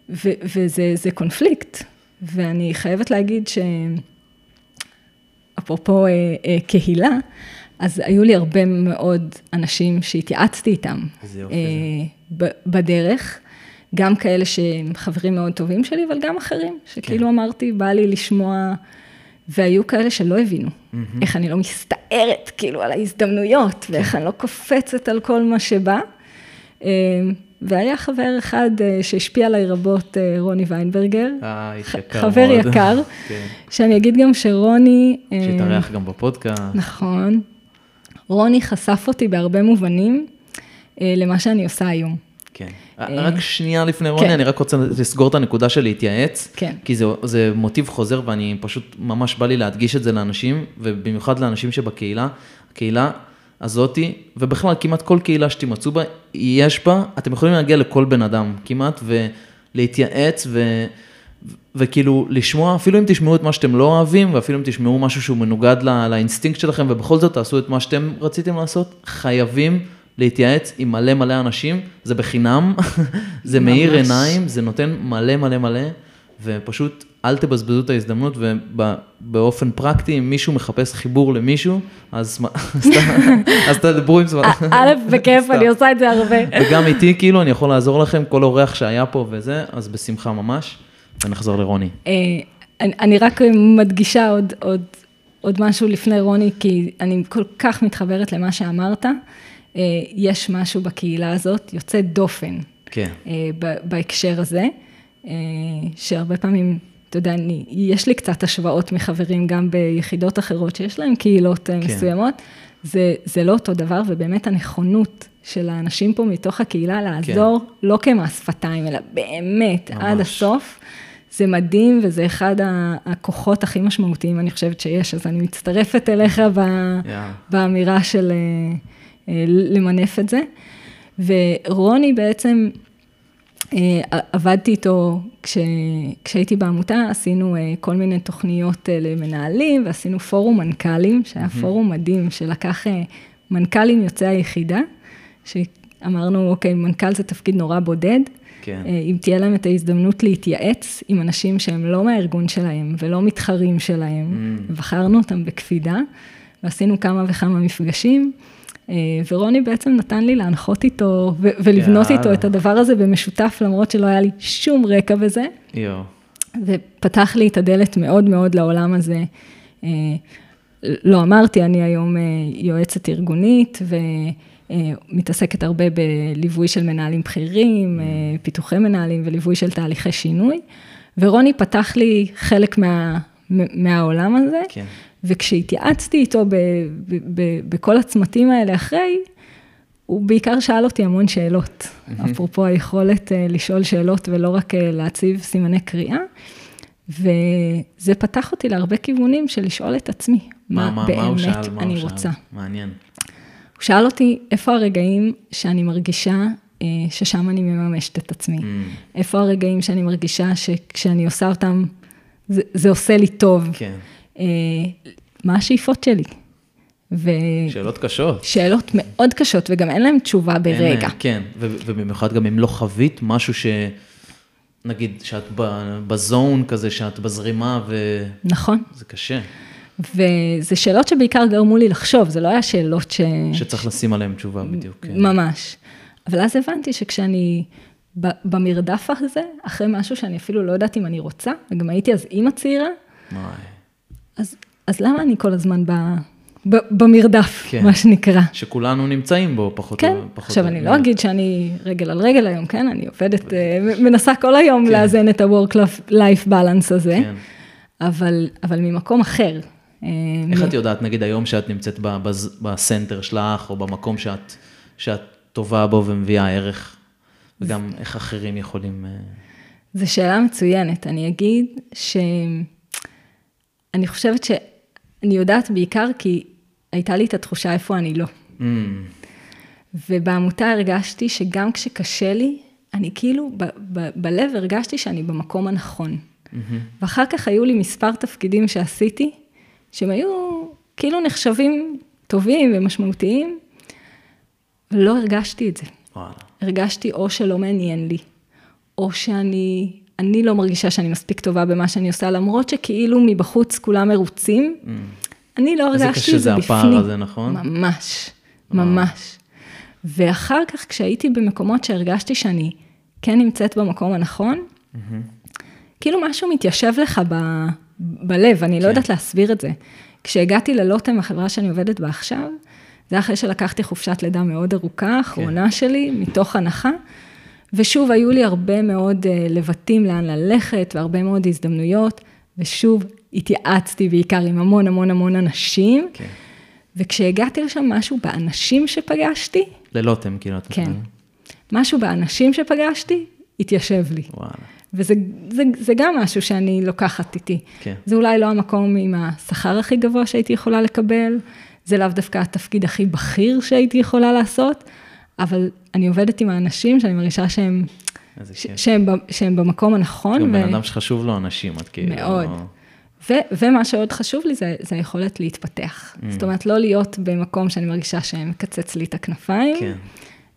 ו, וזה קונפליקט, ואני חייבת להגיד שאפרופו אה, אה, קהילה, אז היו לי הרבה מאוד אנשים שהתייעצתי איתם. איזה יופי זה. בדרך. גם כאלה שהם חברים מאוד טובים שלי, אבל גם אחרים, שכאילו כן. אמרתי, בא לי לשמוע, והיו כאלה שלא הבינו, mm-hmm. איך אני לא מסתערת כאילו על ההזדמנויות, כן. ואיך אני לא קופצת על כל מה שבא. אה, והיה חבר אחד אה, שהשפיע עליי רבות, אה, רוני ויינברגר. אה, איש יקר מאוד. חבר יקר, [laughs] כן. שאני אגיד גם שרוני... שהתארח גם בפודקאסט. נכון. רוני חשף אותי בהרבה מובנים למה שאני עושה היום. כן. רק שנייה לפני רוני, כן. אני רק רוצה לסגור את הנקודה של להתייעץ, כן. כי זה, זה מוטיב חוזר ואני פשוט, ממש בא לי להדגיש את זה לאנשים, ובמיוחד לאנשים שבקהילה, הקהילה הזאתי, ובכלל כמעט כל קהילה שתימצאו בה, יש בה, אתם יכולים להגיע לכל בן אדם כמעט, ולהתייעץ, ו... וכאילו לשמוע, אפילו אם תשמעו את מה שאתם לא אוהבים, ואפילו אם תשמעו משהו שהוא מנוגד לא, לאינסטינקט שלכם, ובכל זאת תעשו את מה שאתם רציתם לעשות, חייבים להתייעץ עם מלא מלא אנשים, זה בחינם, [laughs] זה מאיר עיניים, זה נותן מלא מלא מלא, ופשוט אל תבזבזו את ההזדמנות, ובאופן פרקטי, אם מישהו מחפש חיבור למישהו, אז [laughs] תדברו עם זה. א', [laughs] בכיף, אני עושה את זה הרבה. וגם איתי, כאילו, אני יכול לעזור לכם, כל אורח שהיה פה וזה, אז בשמחה ממש, ונחזור לרוני. אה, אני רק מדגישה עוד משהו לפני רוני, כי אני כל כך מתחברת למה שאמרת. אה, יש משהו בקהילה הזאת יוצא דופן. כן. אה, בהקשר הזה, אה, שהרבה פעמים, אתה יודע, אני, יש לי קצת השוואות מחברים גם ביחידות אחרות שיש להם קהילות כן. מסוימות. זה, זה לא אותו דבר, ובאמת הנכונות של האנשים פה מתוך הקהילה לעזור, כן. לא כמס שפתיים, אלא באמת, ממש. עד הסוף. זה מדהים, וזה אחד הכוחות הכי משמעותיים, אני חושבת שיש, אז אני מצטרפת אליך ב, yeah. באמירה של... אה, למנף את זה. ורוני בעצם, אה, עבדתי איתו כש, כשהייתי בעמותה, עשינו אה, כל מיני תוכניות למנהלים, ועשינו פורום מנכ"לים, שהיה mm-hmm. פורום מדהים, שלקח מנכ"לים יוצאי היחידה, שאמרנו, אוקיי, מנכ"ל זה תפקיד נורא בודד. כן. אם תהיה להם את ההזדמנות להתייעץ עם אנשים שהם לא מהארגון שלהם ולא מתחרים שלהם, mm. בחרנו אותם בקפידה, ועשינו כמה וכמה מפגשים. אה, ורוני בעצם נתן לי להנחות איתו ולבנות איתו את הדבר הזה במשותף, למרות שלא היה לי שום רקע בזה. יו. ופתח לי את הדלת מאוד מאוד לעולם הזה. אה, לא אמרתי, אני היום אה, יועצת ארגונית ומתעסקת הרבה בליווי של מנהלים בכירים, פיתוחי מנהלים וליווי של תהליכי שינוי. ורוני פתח לי חלק מה, מהעולם הזה. כן. וכשהתייעצתי איתו ב, ב, ב, בכל הצמתים האלה אחרי, הוא בעיקר שאל אותי המון שאלות. אפרופו היכולת אה, לשאול שאלות ולא רק אה, להציב סימני קריאה. וזה פתח אותי להרבה כיוונים של לשאול את עצמי, מה, מה באמת מה שאל, מה אני רוצה. מעניין. הוא שאל אותי, איפה הרגעים שאני מרגישה אה, ששם אני מממשת את עצמי? Mm. איפה הרגעים שאני מרגישה שכשאני עושה אותם, זה, זה עושה לי טוב? כן. אה, מה השאיפות שלי? ו... שאלות קשות. שאלות מאוד קשות, וגם אין להם תשובה ברגע. אין, כן, ו- ובמיוחד גם אם לא חווית משהו ש... נגיד, שאת בזון כזה, שאת בזרימה, ו... נכון. זה קשה. וזה שאלות שבעיקר גרמו לי לחשוב, זה לא היה שאלות ש... שצריך לשים עליהן תשובה בדיוק. כן. ממש. אבל אז הבנתי שכשאני במרדף הזה, אחרי משהו שאני אפילו לא יודעת אם אני רוצה, וגם הייתי אז אימא צעירה, אז, אז למה אני כל הזמן ב, ב, במרדף, כן. מה שנקרא? שכולנו נמצאים בו, פחות כן. או פחות. עכשיו, אני לא אגיד שאני רגל על רגל היום, כן? אני עובדת, אה, מנסה כל היום כן. לאזן את ה-work-life balance הזה, כן. אבל, אבל ממקום אחר. אה, איך מ... את יודעת, נגיד היום שאת נמצאת בסנטר שלך, או במקום שאת, שאת טובה בו ומביאה ערך, וגם איך אחרים יכולים... אה, זו שאלה מצוינת. אני אגיד שאני חושבת שאני יודעת בעיקר כי הייתה לי את התחושה איפה אני לא. Mm. ובעמותה הרגשתי שגם כשקשה לי, אני כאילו, ב- ב- בלב הרגשתי שאני במקום הנכון. Mm-hmm. ואחר כך היו לי מספר תפקידים שעשיתי, שהם היו כאילו נחשבים טובים ומשמעותיים, ולא הרגשתי את זה. וואלה. הרגשתי או שלא מעניין לי, או שאני, אני לא מרגישה שאני מספיק טובה במה שאני עושה, למרות שכאילו מבחוץ כולם מרוצים, mm. אני לא הרגשתי את זה בפנים. איזה קשה זה הפער הזה, נכון? ממש, ממש. ואחר כך, כשהייתי במקומות שהרגשתי שאני כן נמצאת במקום הנכון, mm-hmm. כאילו משהו מתיישב לך ב, בלב, אני לא כן. לא יודעת להסביר את זה. כשהגעתי ללוטם, החברה שאני עובדת בה עכשיו, זה אחרי שלקחתי חופשת לידה מאוד ארוכה, אחרונה כן. שלי, מתוך הנחה. ושוב, היו לי הרבה מאוד uh, לבטים לאן ללכת, והרבה מאוד הזדמנויות, ושוב, התייעצתי בעיקר עם המון המון המון אנשים. כן. וכשהגעתי לשם, משהו באנשים שפגשתי... ללוטם, כאילו, אתה כן. משהו באנשים שפגשתי, התיישב לי. וואלה. וזה זה, זה גם משהו שאני לוקחת איתי. כן. זה אולי לא המקום עם השכר הכי גבוה שהייתי יכולה לקבל, זה לאו דווקא התפקיד הכי בכיר שהייתי יכולה לעשות, אבל אני עובדת עם האנשים שאני מרגישה שהם, ש, שהם, שהם במקום הנכון. גם ו... בן אדם שחשוב לו אנשים, את כאילו... מאוד. ו, ומה שעוד חשוב לי זה, זה היכולת להתפתח. Mm. זאת אומרת, לא להיות במקום שאני מרגישה שמקצץ לי את הכנפיים, כן.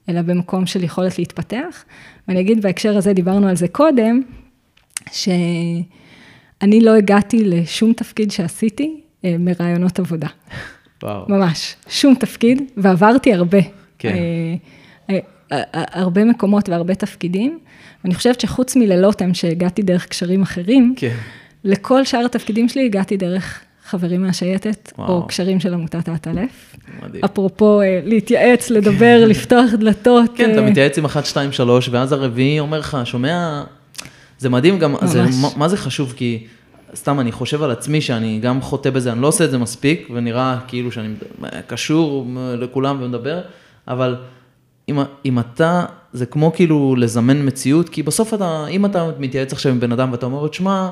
אלא במקום של יכולת להתפתח. ואני אגיד בהקשר הזה, דיברנו על זה קודם, שאני לא הגעתי לשום תפקיד שעשיתי אה, מרעיונות עבודה. וואו. ממש, שום תפקיד, ועברתי הרבה. כן. אה, אה, אה, הרבה מקומות והרבה תפקידים. ואני חושבת שחוץ מללוטם, שהגעתי דרך קשרים אחרים, כן. לכל שאר התפקידים שלי הגעתי דרך חברים מהשייטת, וואו. או קשרים של עמותת האטלף. מדהים. אפרופו להתייעץ, לדבר, כן. לפתוח דלתות. כן, אתה מתייעץ עם אחת, שתיים, שלוש, ואז הרביעי אומר לך, שומע, זה מדהים גם, זה, מה, מה זה חשוב? כי סתם אני חושב על עצמי שאני גם חוטא בזה, אני לא עושה את זה מספיק, ונראה כאילו שאני קשור לכולם ומדבר, אבל אם, אם אתה, זה כמו כאילו לזמן מציאות, כי בסוף אתה, אם אתה מתייעץ עכשיו עם בן אדם ואתה אומר לו, שמע,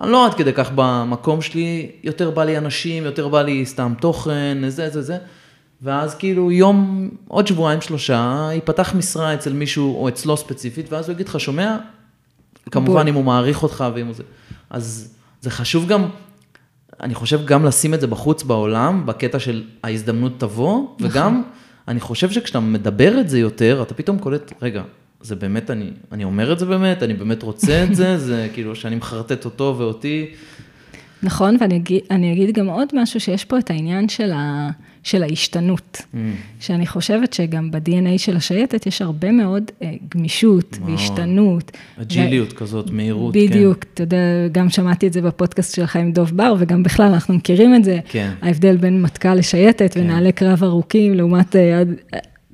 אני לא עד כדי כך במקום שלי, יותר בא לי אנשים, יותר בא לי סתם תוכן, זה, זה, זה. ואז כאילו יום, עוד שבועיים, שלושה, ייפתח משרה אצל מישהו או אצלו ספציפית, ואז הוא יגיד לך, שומע? כמובן, בוא. אם הוא מעריך אותך ואם הוא זה. אז זה חשוב גם, אני חושב גם לשים את זה בחוץ בעולם, בקטע של ההזדמנות תבוא, נכון. וגם, אני חושב שכשאתה מדבר את זה יותר, אתה פתאום קולט, רגע, זה באמת, אני, אני אומר את זה באמת, אני באמת רוצה את זה, [laughs] זה כאילו שאני מחרטט אותו ואותי. נכון, ואני אגיד, אגיד גם עוד משהו, שיש פה את העניין של ה... של ההשתנות. Mm. שאני חושבת שגם ב-DNA של השייטת יש הרבה מאוד אה, גמישות מאוד. והשתנות. אג'יליות ו... כזאת, מהירות, בדיוק, כן. אתה יודע, גם שמעתי את זה בפודקאסט שלך עם דוב בר, וגם בכלל אנחנו מכירים את זה. כן. ההבדל בין מטכ"ל לשייטת כן. ונעלי קרב ארוכים, לעומת אה,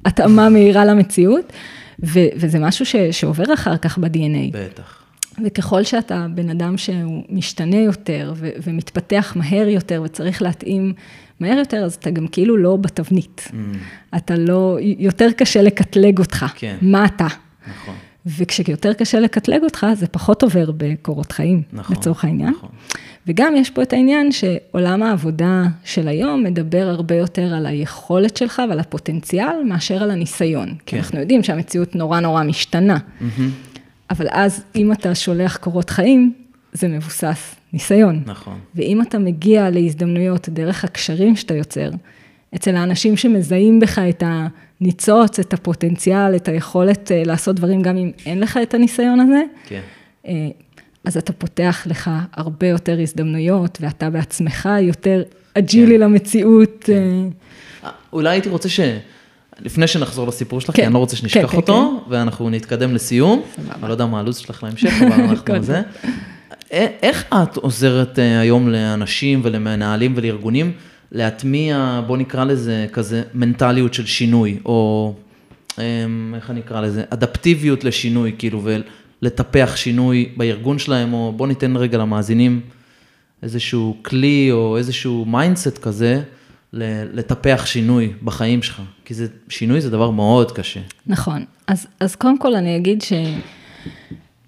התאמה מהירה למציאות, ו- וזה משהו ש- שעובר אחר כך ב-DNA. בטח. וככל שאתה בן אדם שהוא משתנה יותר ו- ומתפתח מהר יותר וצריך להתאים מהר יותר, אז אתה גם כאילו לא בתבנית. Mm. אתה לא, יותר קשה לקטלג אותך. כן. מה אתה. נכון. וכשיותר קשה לקטלג אותך, זה פחות עובר בקורות חיים, נכון, לצורך העניין. נכון. וגם יש פה את העניין שעולם העבודה של היום מדבר הרבה יותר על היכולת שלך ועל הפוטנציאל, מאשר על הניסיון. כן. כי אנחנו יודעים שהמציאות נורא נורא משתנה. Mm-hmm. אבל אז, אם אתה שולח קורות חיים, זה מבוסס ניסיון. נכון. ואם אתה מגיע להזדמנויות דרך הקשרים שאתה יוצר, אצל האנשים שמזהים בך את הניצוץ, את הפוטנציאל, את היכולת אה, לעשות דברים גם אם אין לך את הניסיון הזה, כן. אה, אז אתה פותח לך הרבה יותר הזדמנויות, ואתה בעצמך יותר אג'ילי כן. למציאות. כן. אה. אולי הייתי רוצה ש... לפני שנחזור לסיפור שלך, כן. כי אני לא רוצה שנשכח כן, כן אותו, כן. ואנחנו נתקדם לסיום. אני לא יודע מה הלו"ז שלך להמשך, אבל אנחנו [laughs] זה. איך את עוזרת אה, היום לאנשים ולמנהלים ולארגונים להטמיע, בוא נקרא לזה כזה מנטליות של שינוי, או אמ, איך אני אקרא לזה, אדפטיביות לשינוי, כאילו, ולטפח שינוי בארגון שלהם, או בוא ניתן רגע למאזינים איזשהו כלי או איזשהו mindset כזה, לטפח שינוי בחיים שלך, כי זה, שינוי זה דבר מאוד קשה. נכון, אז, אז קודם כל אני אגיד ש...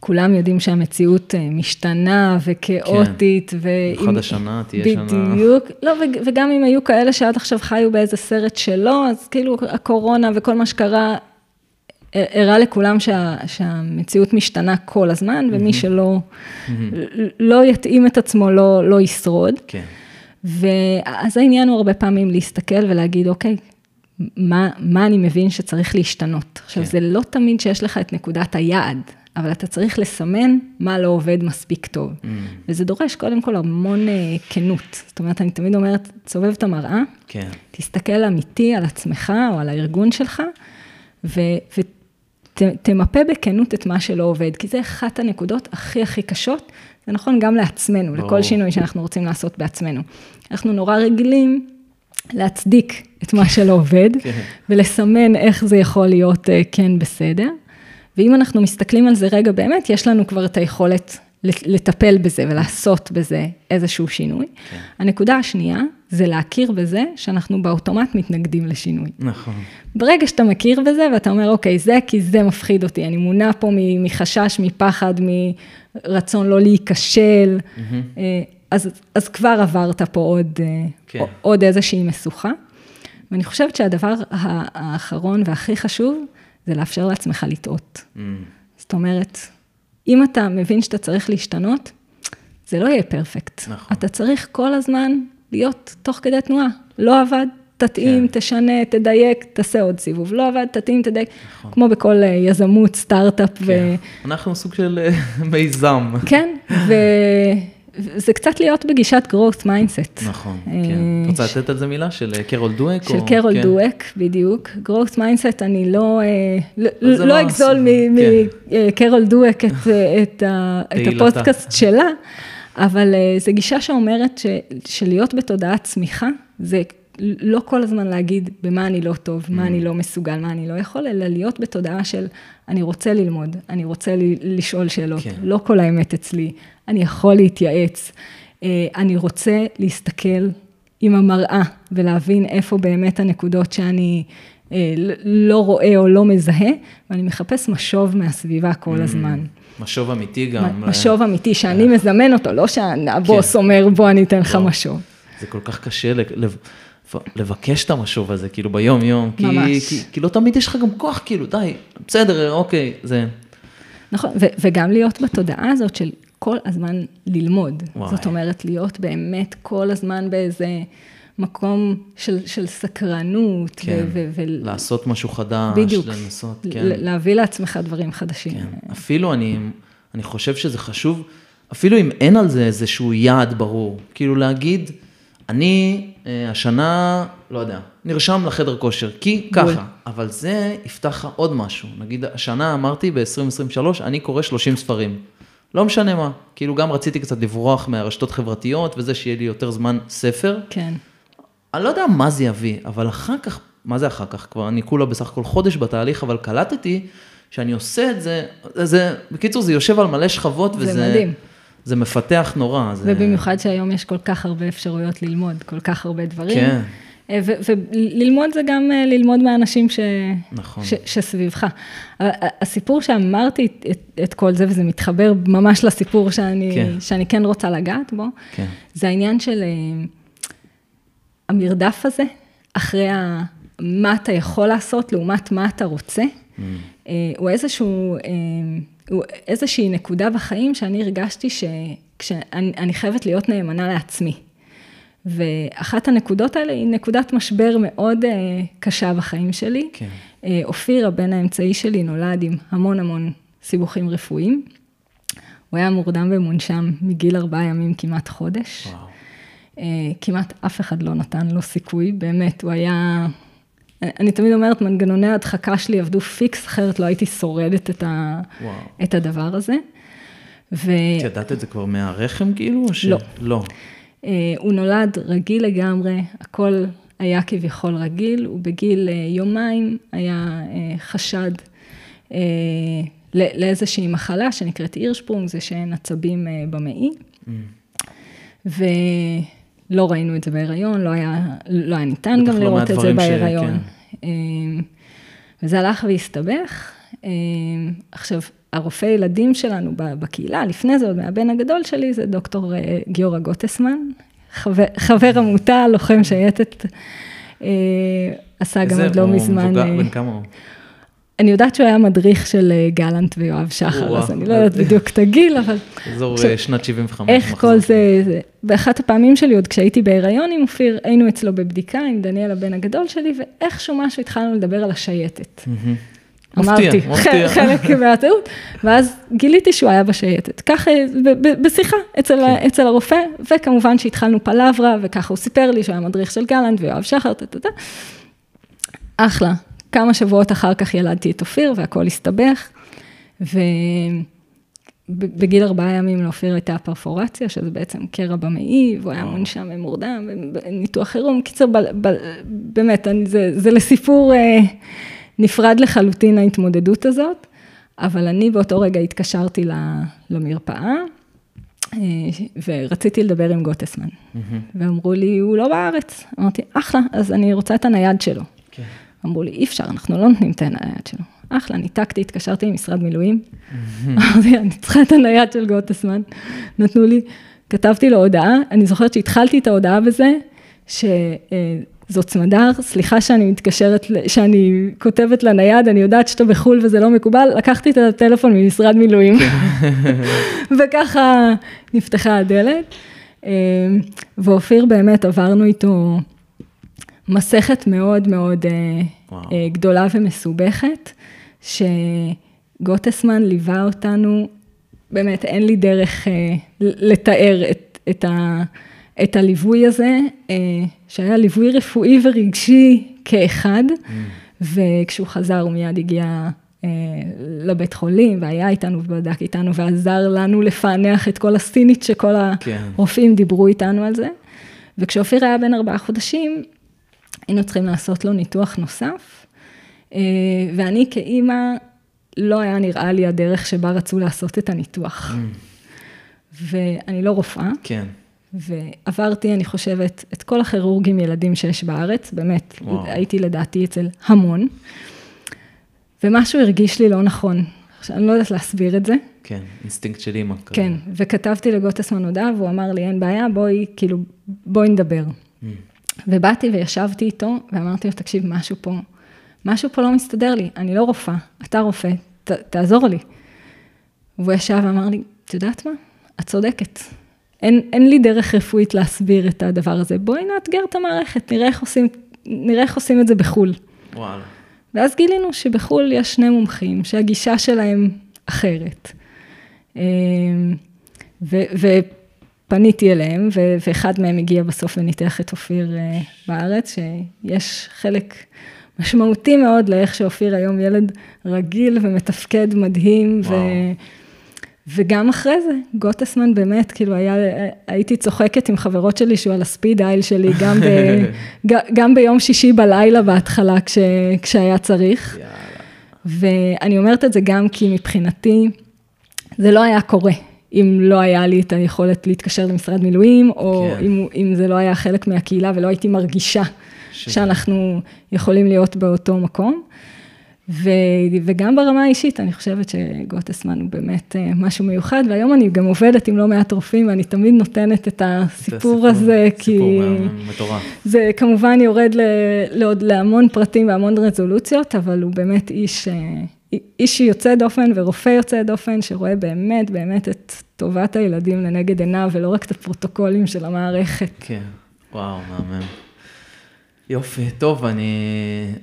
כולם יודעים שהמציאות אה, משתנה וכאוטית. כן, במיוחד השנה תהיה בדיוק. שנה. בדיוק, לא, וגם אם היו כאלה שעד עכשיו חיו באיזה סרט שלא, אז כאילו הקורונה וכל מה שקרה, הראה לכולם שה, שהמציאות משתנה כל הזמן, ומי שלא לא יתאים את עצמו לא, לא ישרוד. כן. ואז העניין הוא הרבה פעמים להסתכל ולהגיד, אוקיי, מה, מה אני מבין שצריך להשתנות? עכשיו, כן. זה לא תמיד שיש לך את נקודת היעד. אבל אתה צריך לסמן מה לא עובד מספיק טוב. Mm. וזה דורש קודם כל המון uh, כנות. זאת אומרת, אני תמיד אומרת, תסובב את המראה, כן. תסתכל אמיתי על עצמך או על הארגון שלך, ותמפה ות, בכנות את מה שלא עובד, כי זה אחת הנקודות הכי הכי קשות. זה נכון גם לעצמנו, ברור. לכל שינוי שאנחנו רוצים לעשות בעצמנו. אנחנו נורא רגילים להצדיק את מה שלא עובד, [laughs] כן. ולסמן איך זה יכול להיות uh, כן בסדר. ואם אנחנו מסתכלים על זה רגע באמת, יש לנו כבר את היכולת לטפל בזה ולעשות בזה איזשהו שינוי. כן. הנקודה השנייה זה להכיר בזה שאנחנו באוטומט מתנגדים לשינוי. נכון. ברגע שאתה מכיר בזה ואתה אומר, אוקיי, זה כי זה מפחיד אותי, אני מונע פה מחשש, מפחד, מרצון לא להיכשל, mm-hmm. אז, אז כבר עברת פה עוד, אה, כן. עוד איזושהי משוכה. ואני חושבת שהדבר האחרון והכי חשוב, זה לאפשר לעצמך לטעות. Mm. זאת אומרת, אם אתה מבין שאתה צריך להשתנות, זה לא יהיה פרפקט. נכון. אתה צריך כל הזמן להיות תוך כדי תנועה. לא עבד, תתאים, כן. תשנה, תדייק, תעשה עוד סיבוב. לא עבד, תתאים, תדייק. נכון. כמו בכל אה, יזמות, סטארט-אפ. כן. ו... אנחנו סוג של אה, מיזם. כן, ו... זה קצת להיות בגישת growth mindset. נכון, אה, כן. את רוצה לתת על זה מילה? של אה, קרול דואק? של קרול כן. דואק, בדיוק. growth mindset, אני לא, אה, לא, לא, לא אגזול מקרול כן. דואק את הפודקאסט שלה, אבל זו גישה שאומרת שלהיות בתודעת צמיחה, זה לא כל הזמן להגיד במה אני לא טוב, מה אני mm. לא מסוגל, מה אני לא יכול, אלא להיות בתודעה של אני רוצה ללמוד, אני רוצה לשאול שאלות, כן. לא כל האמת אצלי, אני יכול להתייעץ, אה, אני רוצה להסתכל עם המראה ולהבין איפה באמת הנקודות שאני אה, לא רואה או לא מזהה, ואני מחפש משוב מהסביבה כל mm. הזמן. משוב אמיתי גם. משוב אמיתי, שאני מזמן אותו, לא שהבוס כן. אומר, בוא אני אתן לך לא. משוב. זה כל כך קשה לבקש את המשוב הזה, כאילו ביום-יום. ממש. כי, כי לא תמיד יש לך גם כוח, כאילו, די, בסדר, אוקיי, זה... נכון, ו- וגם להיות בתודעה הזאת של כל הזמן ללמוד. וואי. זאת אומרת, להיות באמת כל הזמן באיזה מקום של, של סקרנות. כן, ו- ו- לעשות משהו חדש, בדיוק, לנסות, כן. להביא לעצמך דברים חדשים. כן, אפילו אני, אני חושב שזה חשוב, אפילו אם אין על זה איזשהו יעד ברור, כאילו להגיד, אני אה, השנה, לא יודע, נרשם לחדר כושר, כי ככה, אבל זה יפתח לך עוד משהו. נגיד, השנה אמרתי ב-2023, אני קורא 30 ספרים. לא משנה מה, כאילו גם רציתי קצת לברוח מהרשתות חברתיות וזה שיהיה לי יותר זמן ספר. כן. אני לא יודע מה זה יביא, אבל אחר כך, מה זה אחר כך? כבר אני כולה בסך הכל חודש בתהליך, אבל קלטתי שאני עושה את זה, זה, בקיצור, זה יושב על מלא שכבות וזה... זה מדהים. זה מפתח נורא. זה... ובמיוחד שהיום יש כל כך הרבה אפשרויות ללמוד, כל כך הרבה דברים. כן. אה, וללמוד זה גם אה, ללמוד מהאנשים ש... נכון. ש... שסביבך. הסיפור שאמרתי את, את כל זה, וזה מתחבר ממש לסיפור שאני כן, שאני כן רוצה לגעת בו, כן. זה העניין של אה, המרדף הזה, אחרי ה... מה אתה יכול לעשות לעומת מה אתה רוצה, mm. הוא איזשהו... הוא איזושהי נקודה בחיים שאני הרגשתי שכשאני חייבת להיות נאמנה לעצמי. ואחת הנקודות האלה היא נקודת משבר מאוד uh, קשה בחיים שלי. כן. Uh, אופיר, הבן האמצעי שלי, נולד עם המון המון סיבוכים רפואיים. הוא היה מורדם ומונשם מגיל ארבעה ימים כמעט חודש. וואו. אה, כמעט אף אחד לא נתן לו סיכוי, באמת, הוא היה... אני תמיד אומרת, מנגנוני ההדחקה שלי עבדו פיקס, אחרת לא הייתי שורדת את, ה... את הדבר הזה. ו... את ידעת את זה כבר מהרחם כאילו? או ש... לא. לא. אה, הוא נולד רגיל לגמרי, הכל היה כביכול רגיל, ובגיל אה, יומיים היה אה, חשד אה, לא- לאיזושהי מחלה שנקראת הירשפרונג, זה שאין עצבים אה, במעי. Mm. ולא ראינו את זה בהיריון, לא היה, לא היה ניתן גם לא לראות את זה ש- בהיריון. כן. אמ, וזה הלך והסתבך. אמ, עכשיו, הרופא ילדים שלנו בקהילה, לפני זה, עוד מהבן הגדול שלי, זה דוקטור אה, גיורא גוטסמן, חבר, חבר עמותה, לוחם שייטת, אה, עשה גם איזה- עוד לא הוא מזמן. מבוגר, אה, בן כמה הוא? אני יודעת שהוא היה מדריך של אה, גלנט ויואב שחר. אז אני לא יודעת בדיוק את הגיל, אבל אזור אה, שנת 75. איך. כל זה, זה, באחת הפעמים שלי, עוד כשהייתי בהיריון עם אופיר, היינו אצלו בבדיקה עם דניאל הבן הגדול שלי, ואיכשהו משהו התחלנו לדבר על השייטת. אמרתי, חלק מהטעות, ואז גיליתי שהוא היה בשייטת. ככה, בשיחה אצל, כן. אצל הרופא, וכמובן שהתחלנו פלברה, וככה הוא סיפר לי שהוא היה מדריך של גלנט ויואב שחר, טה-טה-טה. אחלה. כמה שבועות אחר כך ילדתי את אופיר והכל הסתבך, ובגיל ארבעה ימים לאופיר הייתה פרפורציה, שזה בעצם קרע במעי, והוא היה. מונשם ומורדם, ניתוח חירום. קיצר, ב, ב, באמת, אני, זה, זה לסיפור אה, נפרד לחלוטין ההתמודדות הזאת, אבל אני באותו רגע התקשרתי למרפאה, אה, ורציתי לדבר עם גוטסמן. מהמם. ואמרו לי, הוא לא בארץ. אמרתי, אחלה, אז אני רוצה את הנייד שלו. כן. אמרו לי, אי אפשר, אנחנו לא נותנים את הנייד שלו. אחלה, ניתקתי, התקשרתי למשרד מילואים. אמרתי, אני צריכה את הנייד של גוטסמן. נתנו לי, כתבתי לו הודעה, אני זוכרת שהתחלתי את ההודעה בזה, שזאת סמדר, סליחה שאני מתקשרת, שאני כותבת לנייד, אני יודעת שאתה בחו"ל וזה לא מקובל, לקחתי את הטלפון ממשרד מילואים. [laughs] וככה נפתחה הדלת. אה, ואופיר באמת עברנו איתו מסכת מאוד מאוד אה, וואו. אה, גדולה ומסובכת, שגוטסמן ליווה אותנו, באמת אין לי דרך אה, לתאר את, את, ה, את הליווי הזה, שהיה ליווי רפואי ורגשי כאחד, וכשהוא חזר הוא מיד הגיע לבית חולים והיה איתנו ובדק איתנו ועזר לנו לפענח את כל הסינית שכל כן. הרופאים דיברו איתנו על זה. וכשאופיר היה בן ארבעה חודשים, היינו צריכים לעשות לו ניתוח נוסף, אה, ואני כאימא, לא היה נראה לי הדרך שבה רצו לעשות את הניתוח. ואני לא רופאה, כן. ועברתי, אני חושבת, את כל הכירורגים ילדים שיש בארץ, באמת, וואו. הייתי לדעתי אצל המון, ומשהו הרגיש לי לא נכון. עכשיו, אני לא יודעת להסביר את זה. כן, אינסטינקט של אימא. כזה. כן, וכתבתי לגוטסמן הודעה, והוא אמר לי, אין בעיה, בואי, כאילו, בואי נדבר. Mm. ובאתי וישבתי איתו, ואמרתי לו, תקשיב, משהו פה, משהו פה לא מסתדר לי, אני לא רופאה, אתה רופא, ת, תעזור לי. והוא ישב ואמר לי, את יודעת מה? את צודקת. אין, אין לי דרך רפואית להסביר את הדבר הזה, בואי נאתגר את המערכת, נראה איך עושים, נראה איך עושים את זה בחו"ל. וואלה. ואז גילינו שבחו"ל יש שני מומחים, שהגישה שלהם אחרת. אמ, ו- ופניתי אליהם, ו- ואחד מהם הגיע בסוף וניתח את אופיר אה, בארץ, שיש חלק משמעותי מאוד לאיך שאופיר היום ילד רגיל ומתפקד מדהים, ו-. וגם אחרי זה, גוטסמן באמת, כאילו היה, הייתי צוחקת עם חברות שלי שהוא על הספיד אייל שלי, גם, ב, [laughs] גם ביום שישי בלילה בהתחלה, כש, כשהיה צריך. יאללה. ואני אומרת את זה גם כי מבחינתי, זה לא היה קורה. אם לא היה לי את היכולת להתקשר למשרד מילואים, או כן. אם, אם זה לא היה חלק מהקהילה ולא הייתי מרגישה ש- שאנחנו יכולים להיות באותו מקום. ו, וגם ברמה האישית, אני חושבת שגוטסמן הוא באמת אה, משהו מיוחד, והיום אני גם עובדת עם לא מעט רופאים, ואני תמיד נותנת את הסיפור הזה, כי סיפור מטורף. זה כמובן יורד ל, לעוד להמון פרטים והמון רזולוציות, אבל הוא באמת איש, אה, איש יוצא דופן ורופא יוצא דופן, שרואה באמת באמת את טובת הילדים לנגד עיניו, ולא רק את הפרוטוקולים של המערכת. כן, וואו, מהמם. יופי, טוב, אני,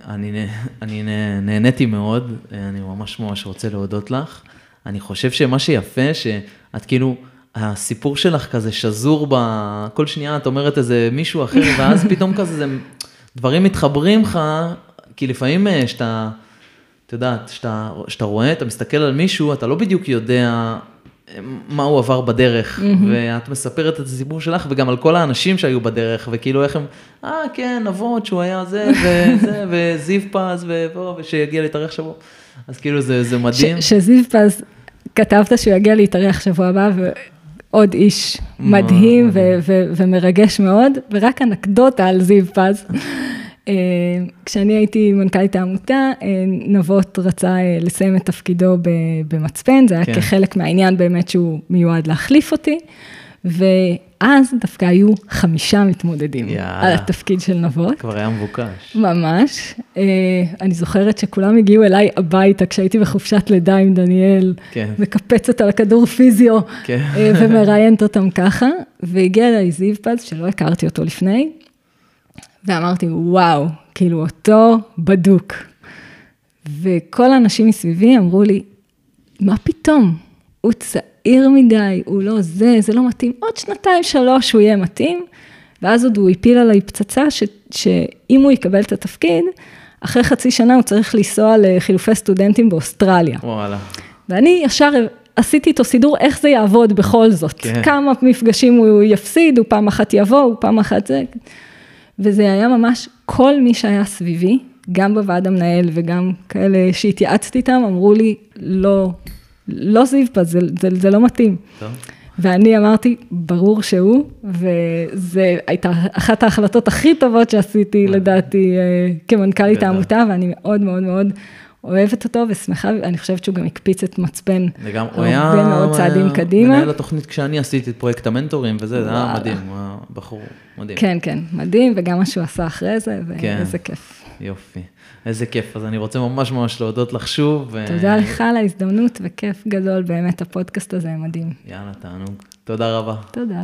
אני, אני נה- נהניתי מאוד, אני ממש ממש רוצה להודות לך. אני חושב שמה שיפה, שאת כאילו, הסיפור שלך כזה שזור ב... כל שנייה את אומרת איזה מישהו אחר, ואז [laughs] פתאום כזה זה, דברים מתחברים לך, כי לפעמים אה, שאתה, את יודעת, שאתה, שאתה רואה, אתה מסתכל על מישהו, אתה לא בדיוק יודע מה הוא עבר בדרך, mm-hmm. ואת מספרת את הסיפור שלך, וגם על כל האנשים שהיו בדרך, וכאילו איך הם, אה, כן, אבות שהוא היה זה, [laughs] וזה, וזיו פז, ובוא, ושיגיע להתארח שבוע. אז כאילו זה, זה מדהים. ש, שזיו פז, כתבת שהוא יגיע להתארח שבוע הבא, ועוד איש מדהים ו- ו- ומרגש מאוד, ורק אנקדוטה על זיו פז. אה, כשאני הייתי מנכ"לית העמותה, אה, נבות רצה אה, לסיים את תפקידו במצפן, זה היה כן. כחלק מהעניין באמת שהוא מיועד להחליף אותי, ואז דווקא היו חמישה מתמודדים יאללה. על התפקיד של נבות. כבר היה מבוקש. ממש. אני זוכרת שכולם הגיעו אליי הביתה כשהייתי בחופשת לידה עם דניאל, כן. מקפצת על הכדור פיזיו, כן. ומראיינת אותם ככה, והגיע אליי זיו פז, שלא הכרתי אותו לפני, ואמרתי, וואו, כאילו אותו בדוק. וכל האנשים מסביבי אמרו לי, מה פתאום? הוא צעיר מדי, הוא לא זה, זה לא מתאים, עוד שנתיים, שלוש הוא יהיה מתאים. ואז עוד הוא הפיל עליי פצצה, ש, שאם הוא יקבל את התפקיד, אחרי חצי שנה הוא צריך לנסוע לחילופי סטודנטים באוסטרליה. וואלה. ואני ישר עשיתי איתו סידור איך זה יעבוד בכל זאת. כן. כמה מפגשים הוא יפסיד, הוא פעם אחת יבוא, הוא פעם אחת זה. וזה היה ממש, כל מי שהיה סביבי, גם בוועד המנהל וגם כאלה שהתייעצתי איתם, אמרו לי, לא, לא זיו פה, זה, זה, זה לא מתאים. טוב. ואני אמרתי, ברור שהוא, וזו הייתה אחת ההחלטות הכי טובות שעשיתי, לדעתי, אה, כמנכ"לית העמותה, ואני מאוד מאוד מאוד אוהבת אותו ושמחה, ואני חושבת שהוא גם הקפיץ את מצפן לגמרי, הוא היה הרבה מאוד צעדים קדימה. מנהל התוכנית כשאני עשיתי את פרויקט המנטורים וזה, זה היה מדהים, הוא היה בחור מדהים. כן, כן, מדהים, וגם מה שהוא עשה אחרי זה. ואיזה כן. כיף. יופי, איזה כיף. אז אני רוצה ממש ממש להודות לך שוב. תודה. לך על ההזדמנות, וכיף גדול, באמת, הפודקאסט הזה מדהים. יאללה, תענוג. תודה רבה. תודה.